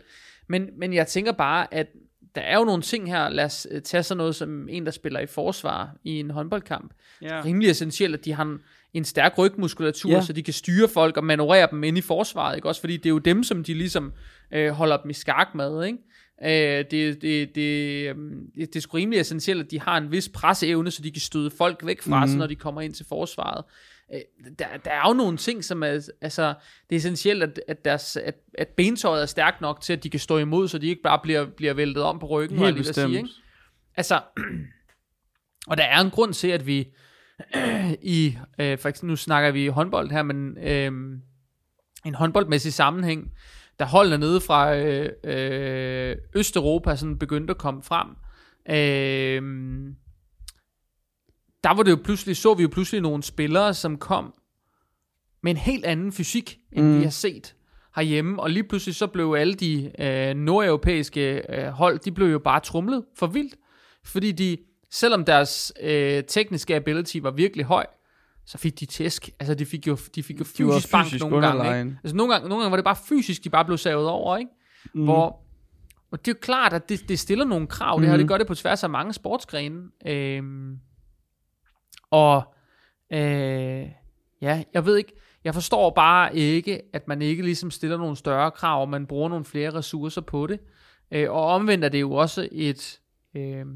Men, men jeg tænker bare, at der er jo nogle ting her, lad os øh, tage sådan noget som en, der spiller i forsvar i en håndboldkamp. Ja. Rimelig essentielt, at de har en, en stærk rygmuskulatur, Ja. så de kan styre folk og manøvrere dem ind i forsvaret, ikke? Også fordi det er jo dem, som de ligesom øh, holder dem i skak med, ikke? Øh, det, det, det, øhm, det, det er sgu rimelig essentielt, at de har en vis presseevne, så de kan støde folk væk fra Mhm. sig, når de kommer ind til forsvaret. Øh, der, der er jo nogle ting, som er, altså, det er essentielt, at, at, deres, at, at bentøjet er stærkt nok til, at de kan stå imod, så de ikke bare bliver, bliver væltet om på ryggen, Helt at bestemt. sige, ikke? Altså, [CLEARS THROAT] og der er en grund til, at vi [CLEARS THROAT] i, øh, for eksempel nu snakker vi håndbold her, men øh, en håndboldmæssig sammenhæng, da holdene nede fra øh, øh, Østeuropa sådan begyndte at komme frem, øh, der var det jo pludselig, så vi jo pludselig nogle spillere, som kom med en helt anden fysik, end Mm. mm. vi har set herhjemme, og lige pludselig så blev alle de øh, nordeuropæiske øh, hold, de blev jo bare trumlet for vildt, fordi de, selvom deres øh, tekniske ability var virkelig høj, så fik de tæsk. Altså, de fik jo, de fik jo De var fysisk bank fysisk nogle gange. underlegen. Ikke? Altså, nogle gange, nogle gange var det bare fysisk, de bare blev savet over, ikke? Mm. Hvor, og det er jo klart, at det, det stiller nogle krav, det her, det gør det på tværs af mange sportsgrene. Øhm, og øh, ja, jeg ved ikke, jeg forstår bare ikke, at man ikke ligesom stiller nogle større krav, og man bruger nogle flere ressourcer på det. Øh, og omvendt er det jo også et, øh,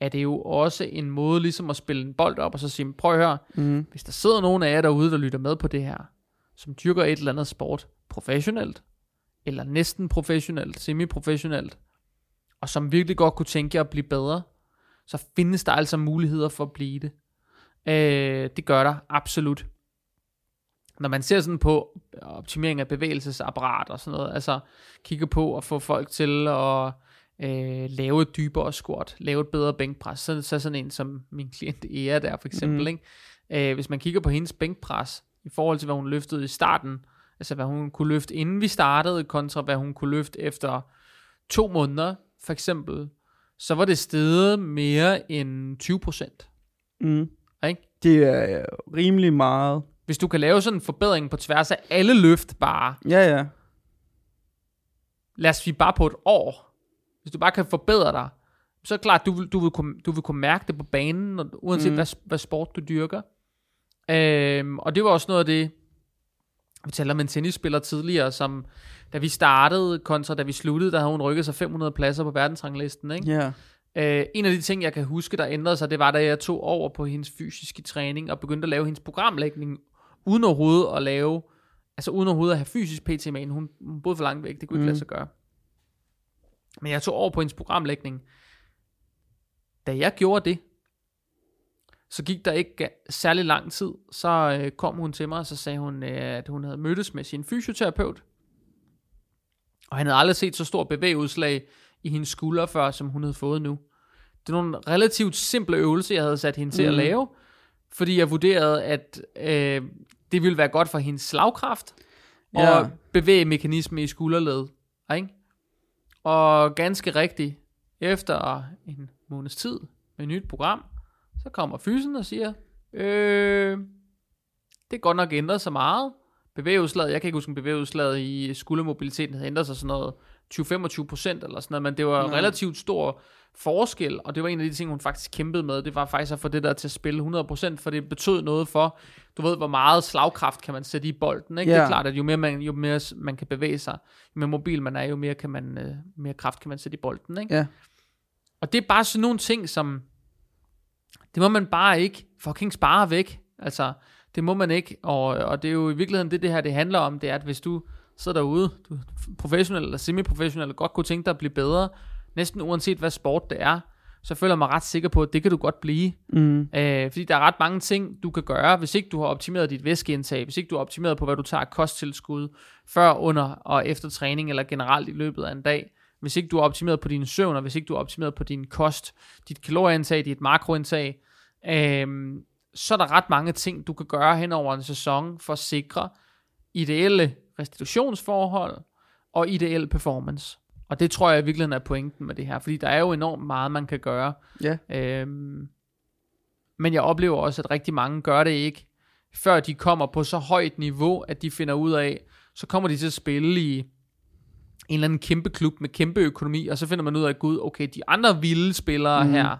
er det jo også en måde ligesom at spille en bold op, og så sige, prøv at høre, Mm. hvis der sidder nogen af jer derude, der lytter med på det her, som dyrker et eller andet sport professionelt, eller næsten professionelt, semi-professionelt, og som virkelig godt kunne tænke jer at blive bedre, så findes der altså muligheder for at blive det. Øh, det gør der absolut. Når man ser sådan på optimering af bevægelsesapparat og sådan noget, altså kigger på at få folk til at øh, lave et dybere squat, lave et bedre bænkpres. Så, så sådan en som min klient [LAUGHS] Ea der for eksempel. Mm. Ikke? Øh, hvis man kigger på hendes bænkpres, i forhold til hvad hun løftede i starten, altså hvad hun kunne løfte inden vi startede, kontra hvad hun kunne løfte efter to måneder, for eksempel, så var det steget mere end 20 procent. Mm. Ikke? Det er øh, rimelig meget. Hvis du kan lave sådan en forbedring på tværs af alle løft bare, Ja, ja. lad os sige bare på et år, hvis du bare kan forbedre dig, så er det klart, du vil, du vil, kunne, du vil kunne mærke det på banen, uanset mm. hvad, hvad sport du dyrker. Øhm, og det var også noget af det, vi talte om en tennisspiller tidligere, som da vi startede kontra da vi sluttede, der havde hun rykket sig 500 pladser på verdensranglisten. Ikke? Ja. Øh, en af de ting, jeg kan huske, der ændrede sig, det var, da jeg tog over på hendes fysiske træning og begyndte at lave hendes programlægning, uden overhovedet at lave, altså uden overhovedet at have fysisk PT med hende. Hun, hun boede for langt væk, det kunne ikke Mm. lade sig gøre. Men jeg tog over på hendes programlægning. Da jeg gjorde det, så gik der ikke særlig lang tid, så øh, kom hun til mig, og så sagde hun, øh, at hun havde mødtes med sin fysioterapeut. Og han havde aldrig set så stor bevægeudslag i hendes skulder før, som hun havde fået nu. Det er nogle relativt simple øvelser, jeg havde sat hende til mm. at lave, fordi jeg vurderede, at øh, det ville være godt for hendes slagkraft, og Ja. bevæge mekanisme i skulderledet. Ikke? Og ganske rigtigt, efter en måneds tid med et nyt program, så kommer fysen og siger, øh, det er godt nok ændret så meget. Bevægeudslaget, jeg kan ikke huske, om bevægeudslaget i skuldermobiliteten havde ændret sig sådan noget 20-25 procent eller sådan noget, men det var Nå. relativt stor forskel, og det var en af de ting, hun faktisk kæmpede med, det var faktisk at få det der til at spille 100%, for det betød noget for, du ved, hvor meget slagkraft kan man sætte i bolden, ikke? Det Ja. er klart, at jo mere man, jo mere man kan bevæge sig, jo mere mobil man er, jo mere, kan man, øh, mere kraft kan man sætte i bolden, ikke? Ja. Og det er bare sådan nogle ting, som, det må man bare ikke fucking spare væk, altså, det må man ikke, og, og det er jo i virkeligheden det, det her det handler om, det er, at hvis du sidder derude, du professionel eller semi-professionel, godt kunne tænke dig at blive bedre, næsten uanset hvad sport det er, så føler jeg mig ret sikker på, at det kan du godt blive. Mm. Øh, fordi der er ret mange ting, du kan gøre, hvis ikke du har optimeret dit væskeindtag, hvis ikke du har optimeret på, hvad du tager kosttilskud, før, under og efter træning, eller generelt i løbet af en dag. Hvis ikke du har optimeret på dine søvn, og hvis ikke du har optimeret på din kost, dit kalorieindtag, dit makroindtag, øh, så er der ret mange ting, du kan gøre hen over en sæson, for at sikre ideelle restitutionsforhold, og ideel performance. Og det tror jeg i virkeligheden er pointen med det her, fordi der er jo enormt meget, man kan gøre. Ja. Øhm, men jeg oplever også, at rigtig mange gør det ikke, før de kommer på så højt niveau, at de finder ud af, så kommer de til at spille i en eller anden kæmpe klub med kæmpe økonomi, og så finder man ud af, gud, okay, de andre vilde spillere mm. her,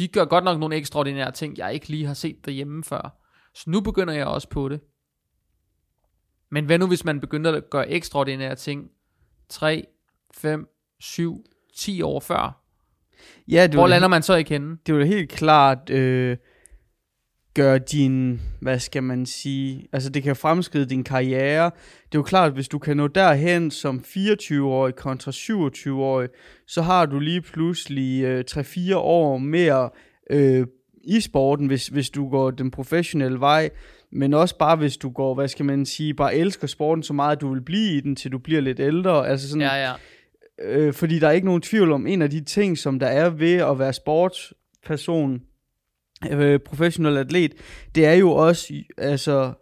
de gør godt nok nogle ekstraordinære ting, jeg ikke lige har set derhjemme før. Så nu begynder jeg også på det. Men hvad nu, hvis man begynder at gøre ekstraordinære ting 3, 5, 7, 10 år før? Ja, det Hvor lander man så ikke henne? det vil helt klart øh, gøre din, hvad skal man sige, altså det kan fremskride din karriere. Det er jo klart, hvis du kan nå derhen som 24-årig kontra 27-årig, så har du lige pludselig øh, 3-4 år mere øh, i sporten, hvis, hvis du går den professionelle vej, men også bare hvis du går, hvad skal man sige, bare elsker sporten så meget, at du vil blive i den, til du bliver lidt ældre. Altså sådan, Ja, ja. øh, fordi der er ikke nogen tvivl om, en af de ting, som der er ved at være sportsperson, øh, professionel atlet, det er jo også, altså,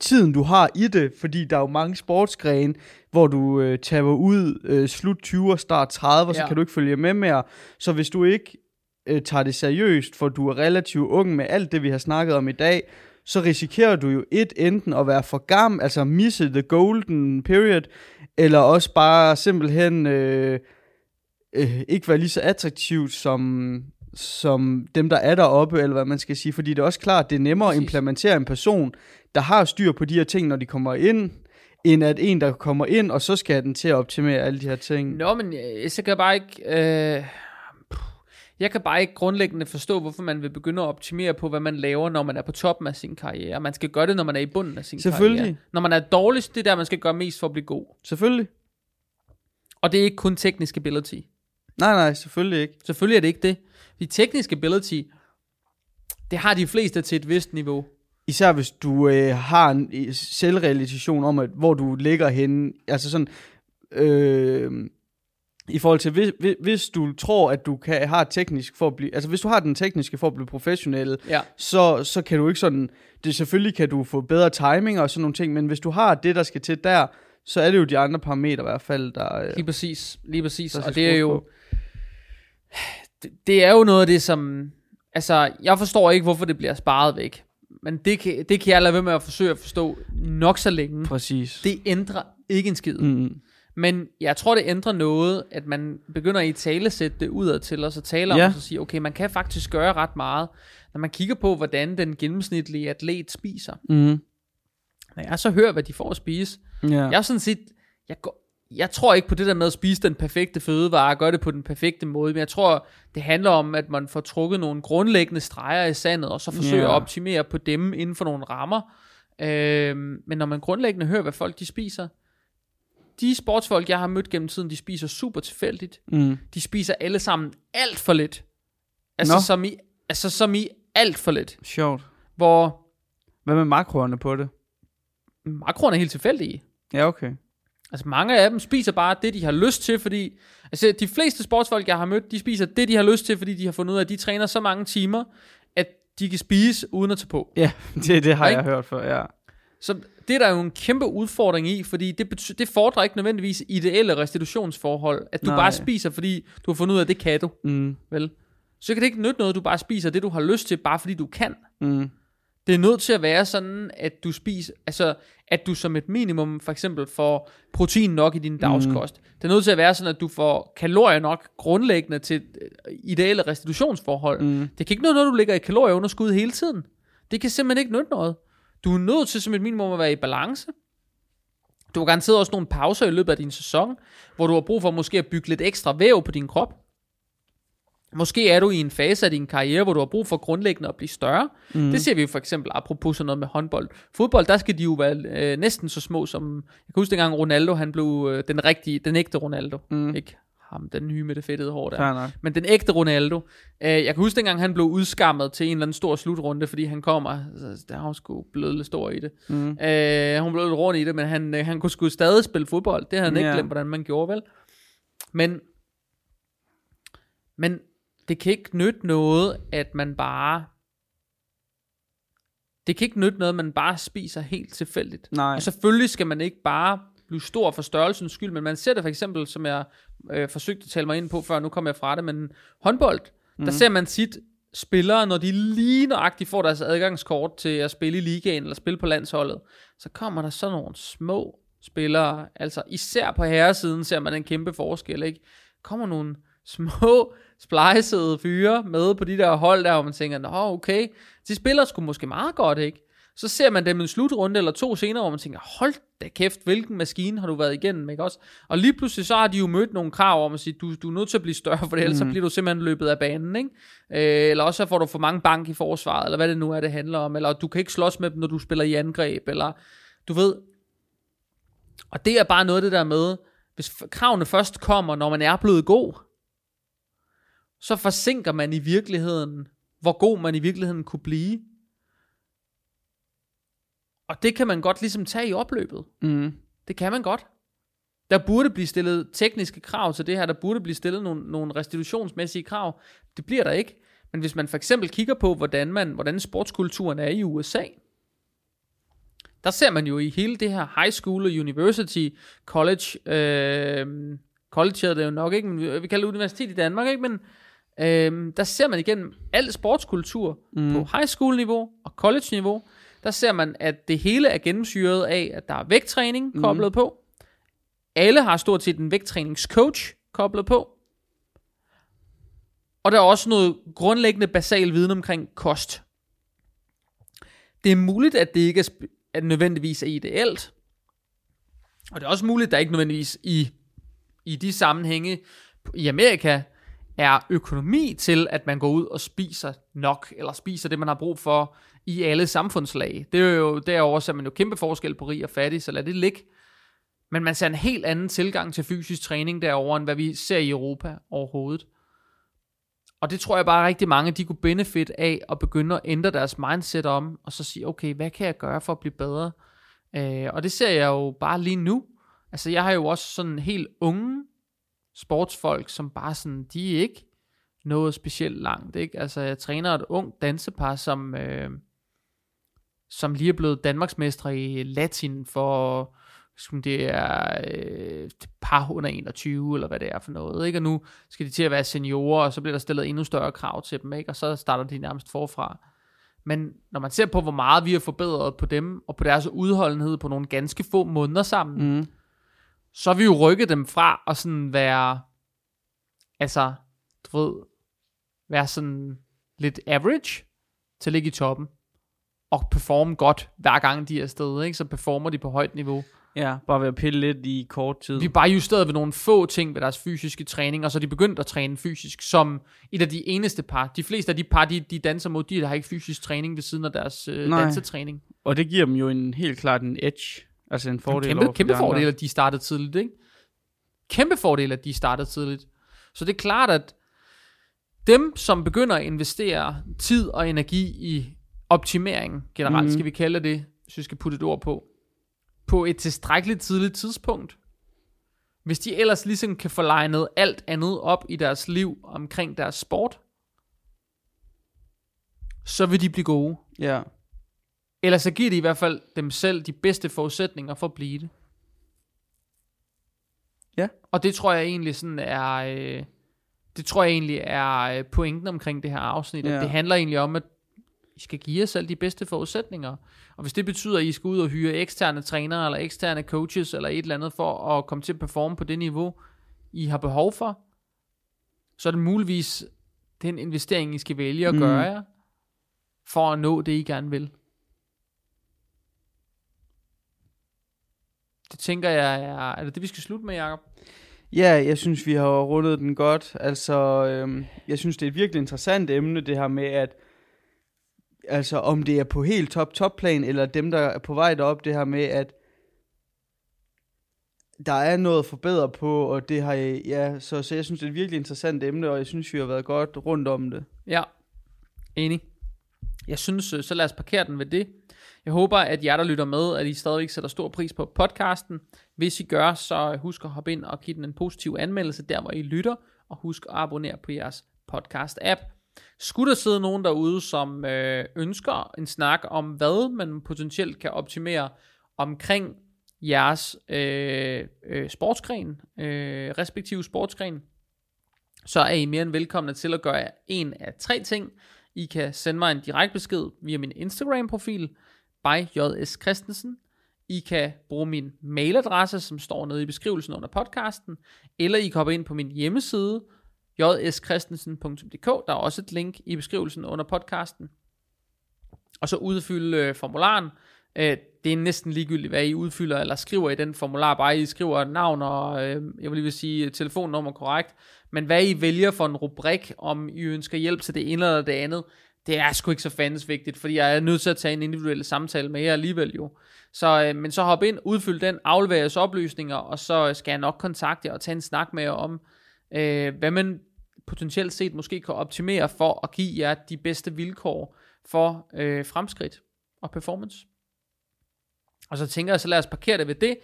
tiden du har i det, fordi der er jo mange sportsgrene, hvor du øh, taber ud øh, slut 20'er, start 30'er, så Ja. kan du ikke følge med mere. Så hvis du ikke øh, tager det seriøst, for du er relativt ung med alt det, vi har snakket om i dag, så risikerer du jo et enten at være for gammel, altså misse the golden period, eller også bare simpelthen øh, øh, ikke være lige så attraktivt som, som dem, der er deroppe, eller hvad man skal sige. Fordi det er også klart, det er nemmere Præcis. at implementere en person, der har styr på de her ting, når de kommer ind, end at en, der kommer ind, og så skal den til at optimere alle de her ting. Nå, men øh, så kan jeg bare ikke... Øh, jeg kan bare ikke grundlæggende forstå, hvorfor man vil begynde at optimere på, hvad man laver, når man er på toppen af sin karriere. Man skal gøre det, når man er i bunden af sin Selvfølgelig. karriere. Når man er dårligst, det er der, man skal gøre mest for at blive god. Selvfølgelig. Og det er ikke kun teknisk ability. Nej, nej, selvfølgelig ikke. Selvfølgelig er det ikke det. Fordi teknisk ability, det har de fleste til et vist niveau. Især hvis du øh, har en selvrealisation om, at, hvor du ligger henne. Altså sådan, øh, i forhold til, hvis, hvis, du tror, at du kan, har teknisk for at blive, altså hvis du har den tekniske for at blive professionel, Ja. så, så kan du ikke sådan, det selvfølgelig kan du få bedre timing og sådan nogle ting, men hvis du har det, der skal til der, så er det jo de andre parametre i hvert fald, der, øh, Lige præcis, lige præcis. der Og det er jo, på. Det, det er jo noget af det, som, altså, jeg forstår ikke, hvorfor det bliver sparet væk. Men det kan, det kan jeg lade være med at forsøge at forstå nok så længe. Præcis. Det ændrer ikke en skid. Mm. Men jeg tror, det ændrer noget, at man begynder i tale sætte det udad til, og så tale om, Ja. og så sige, okay, man kan faktisk gøre ret meget, når man kigger på, hvordan den gennemsnitlige atlet spiser. Mm. Når jeg så hører, hvad de får at spise, Ja. jeg er sådan set, jeg, går, jeg tror ikke på det der med at spise den perfekte fødevare, og gøre det på den perfekte måde, men jeg tror, det handler om, at man får trukket nogle grundlæggende streger i sandet, og så forsøger Ja. at optimere på dem inden for nogle rammer. Øhm, men når man grundlæggende hører, hvad folk de spiser, de sportsfolk, jeg har mødt gennem tiden, de spiser super tilfældigt. Mm. De spiser alle sammen alt for lidt. Altså, Nå. som i, altså som i alt for lidt. Sjovt. Hvor Hvad med makroerne på det? makroerne er helt tilfældige. Ja, okay. Altså mange af dem spiser bare det, de har lyst til, fordi... Altså de fleste sportsfolk, jeg har mødt, de spiser det, de har lyst til, fordi de har fundet ud af, at de træner så mange timer, at de kan spise uden at tage på. Ja, [LAUGHS] det, det har Ikke? jeg hørt før, ja. Så det er der jo en kæmpe udfordring i, fordi det, bety- det fordrer ikke nødvendigvis ideelle restitutionsforhold, at du. Nej. bare spiser, fordi du har fundet ud af, at det kan du, Mm. vel? Så kan det ikke nytte noget, at du bare spiser det, du har lyst til, bare fordi du kan. Mm. Det er nødt til at være sådan, at du spiser, altså, at du som et minimum for eksempel får protein nok i din dagskost. Mm. Det er nødt til at være sådan, at du får kalorier nok grundlæggende til øh, ideelle restitutionsforhold. Mm. Det kan ikke noget, du ligger i kalorieunderskud hele tiden. Det kan simpelthen ikke nytte noget. Du er nødt til som et minimum at være i balance. Du har garanteret også nogle pauser i løbet af din sæson, hvor du har brug for måske at bygge lidt ekstra væv på din krop. Måske er du i en fase af din karriere, hvor du har brug for grundlæggende at blive større. Mm. Det ser vi jo for eksempel apropos sådan noget med håndbold. Fodbold, der skal de jo være øh, næsten så små som... Jeg kan huske dengang Ronaldo, han blev øh, den rigtige, den ægte Ronaldo. Mm. Ikke ham, den nye med det fedtede hår der. Men den ægte Ronaldo. Øh, jeg kan huske dengang, han blev udskammet til en eller anden stor slutrunde, fordi han kommer, altså, der har jo sgu blevet lidt stor i det. Mm. Øh, hun blev lidt rundt i det, men han, øh, han kunne sgu stadig spille fodbold. Det havde han ikke Ja. glemt, hvordan man gjorde, vel? Men, men det kan ikke nytte noget, at man bare... Det kan ikke nytte noget, at man bare spiser helt tilfældigt. Nej. Og selvfølgelig skal man ikke bare blive stor for størrelsens skyld, men man ser det for eksempel, som jeg øh, forsøgte at tale mig ind på før, nu kommer jeg fra det, men håndbold, mm. der ser man sit spillere, når de lige nøjagtigt får deres adgangskort til at spille i ligaen, eller spille på landsholdet, så kommer der sådan nogle små spillere, altså især på herresiden ser man en kæmpe forskel, ikke? Kommer nogle små, splicede fyre med på de der hold der, hvor man tænker, nå okay, de spiller sgu måske meget godt, ikke? Så ser man dem en slutrunde eller to senere, hvor man tænker, hold da kæft, hvilken maskine har du været igennem, ikke også? Og lige pludselig så har de jo mødt nogle krav om at sige, du, du er nødt til at blive større, for ellers mm. så bliver du simpelthen løbet af banen, ikke? Øh, eller også så får du for mange bank i forsvaret, eller hvad det nu er, det handler om, eller du kan ikke slås med dem, når du spiller i angreb, eller du ved. Og det er bare noget det der med, hvis kravene først kommer, når man er blevet god, så forsinker man i virkeligheden, hvor god man i virkeligheden kunne blive. Og det kan man godt ligesom tage i opløbet. Mm. Det kan man godt. Der burde blive stillet tekniske krav til det her. Der burde blive stillet nogle, nogle restitutionsmæssige krav. Det bliver der ikke. Men hvis man for eksempel kigger på, hvordan, man, hvordan sportskulturen er i USA, der ser man jo i hele det her high school og university college, øh, college er det jo nok ikke, men vi kalder det universitet i Danmark, ikke? Men øh, der ser man igennem al sportskultur mm. på high school niveau og college niveau, der ser man, at det hele er gennemsyret af, at der er vægttræning koblet mm. på. Alle har stort set en vægttræningscoach koblet på. Og der er også noget grundlæggende basal viden omkring kost. Det er muligt, at det ikke er, at nødvendigvis er ideelt. Og det er også muligt, at der ikke nødvendigvis i, i de sammenhænge i Amerika er økonomi til, at man går ud og spiser nok, eller spiser det, man har brug for i alle samfundslag. Det er jo derovre, så man jo kæmpe forskel på rig og fattig, så lad det ligge. Men man ser en helt anden tilgang til fysisk træning derovre, end hvad vi ser i Europa overhovedet. Og det tror jeg bare rigtig mange, de kunne benefit af at begynde at ændre deres mindset om, og så sige, okay, hvad kan jeg gøre for at blive bedre? Øh, og det ser jeg jo bare lige nu. Altså jeg har jo også sådan helt unge sportsfolk, som bare sådan, de er ikke noget specielt langt, ikke? Altså, jeg træner et ung dansepar, som, øh, som lige er blevet Danmarksmestre i latin for, som det er øh, et par under 21, eller hvad det er for noget, ikke? Og nu skal de til at være seniorer, og så bliver der stillet endnu større krav til dem, ikke? Og så starter de nærmest forfra. Men når man ser på, hvor meget vi har forbedret på dem, og på deres udholdenhed på nogle ganske få måneder sammen, Mm så har vi jo rykket dem fra at sådan være, altså, du ved, være sådan lidt average, til at ligge i toppen, og performe godt, hver gang de er afsted, ikke? så performer de på højt niveau. Ja, bare ved at pille lidt i kort tid. Vi bare justeret ved nogle få ting ved deres fysiske træning, og så er de begyndt at træne fysisk, som et af de eneste par. De fleste af de par, de, de danser mod, de har ikke fysisk træning ved siden af deres øh, Nej. dansetræning. Og det giver dem jo en helt klart en edge. Altså en fordel Kæmpe, over for kæmpe de fordel, at de startede tidligt, ikke? Kæmpe fordel, at de startede tidligt. Så det er klart, at dem, som begynder at investere tid og energi i optimering, generelt Mhm. mm. skal vi kalde det, hvis vi skal putte et ord på, på et tilstrækkeligt tidligt tidspunkt, hvis de ellers ligesom kan få legnet alt andet op i deres liv omkring deres sport, så vil de blive gode. Ja. Ellers så giver de i hvert fald dem selv de bedste forudsætninger for at blive det. Ja. Og det tror jeg egentlig sådan er, øh, det tror jeg egentlig er øh, pointen omkring det her afsnit. Ja. At det handler egentlig om, at I skal give jer selv de bedste forudsætninger. Og hvis det betyder, at I skal ud og hyre eksterne trænere, eller eksterne coaches, eller et eller andet, for at komme til at performe på det niveau, I har behov for, så er det muligvis den investering, I skal vælge at Mm. gøre jer, for at nå det, I gerne vil. Det tænker jeg er, er det det, vi skal slutte med, Jacob? Ja, jeg synes, vi har rundet den godt. Altså, øhm, jeg synes, det er et virkelig interessant emne, det her med, at altså, om det er på helt top, top plan, eller dem, der er på vej derop, det her med, at der er noget at forbedre på, og det har jeg, ja, så, så jeg synes, det er et virkelig interessant emne, og jeg synes, vi har været godt rundt om det. Ja, enig. Jeg synes, øh, så lad os parkere den ved det. Jeg håber, at jer, der lytter med, at I stadigvæk sætter stor pris på podcasten. Hvis I gør, så husk at hoppe ind og give den en positiv anmeldelse, der hvor I lytter, og husk at abonnere på jeres podcast-app. Skulle der sidde nogen derude, som øh, ønsker en snak om, hvad man potentielt kan optimere omkring jeres øh, øh, sportsgren, øh, respektive sportsgren, så er I mere end velkomne til at gøre en af tre ting. I kan sende mig en direkte besked via min Instagram-profil, by JS Christensen. I kan bruge min mailadresse, som står nede i beskrivelsen under podcasten, eller I kan hoppe ind på min hjemmeside, jschristensen.dk. Der er også et link i beskrivelsen under podcasten. Og så udfylde øh, formularen. Øh, det er næsten ligegyldigt, hvad I udfylder eller skriver i den formular. Bare I skriver navn og, øh, jeg vil lige vil sige, telefonnummer korrekt. Men hvad I vælger for en rubrik, om I ønsker hjælp til det ene eller det andet, det er sgu ikke så fandens vigtigt, fordi jeg er nødt til at tage en individuel samtale med jer alligevel jo. Så, øh, men så hop ind, udfyld den, aflever jeres oplysninger, og så skal jeg nok kontakte jer og tage en snak med jer om, øh, hvad man potentielt set måske kan optimere for at give jer de bedste vilkår for øh, fremskridt og performance. Og så tænker jeg, så lad os parkere det ved det,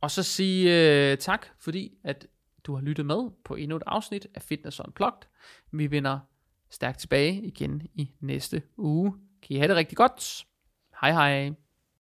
og så sige øh, tak, fordi at du har lyttet med på endnu et afsnit af Fitness Unplugged. Vi vender stærkt tilbage igen i næste uge. Kan I have det rigtig godt. Hej hej.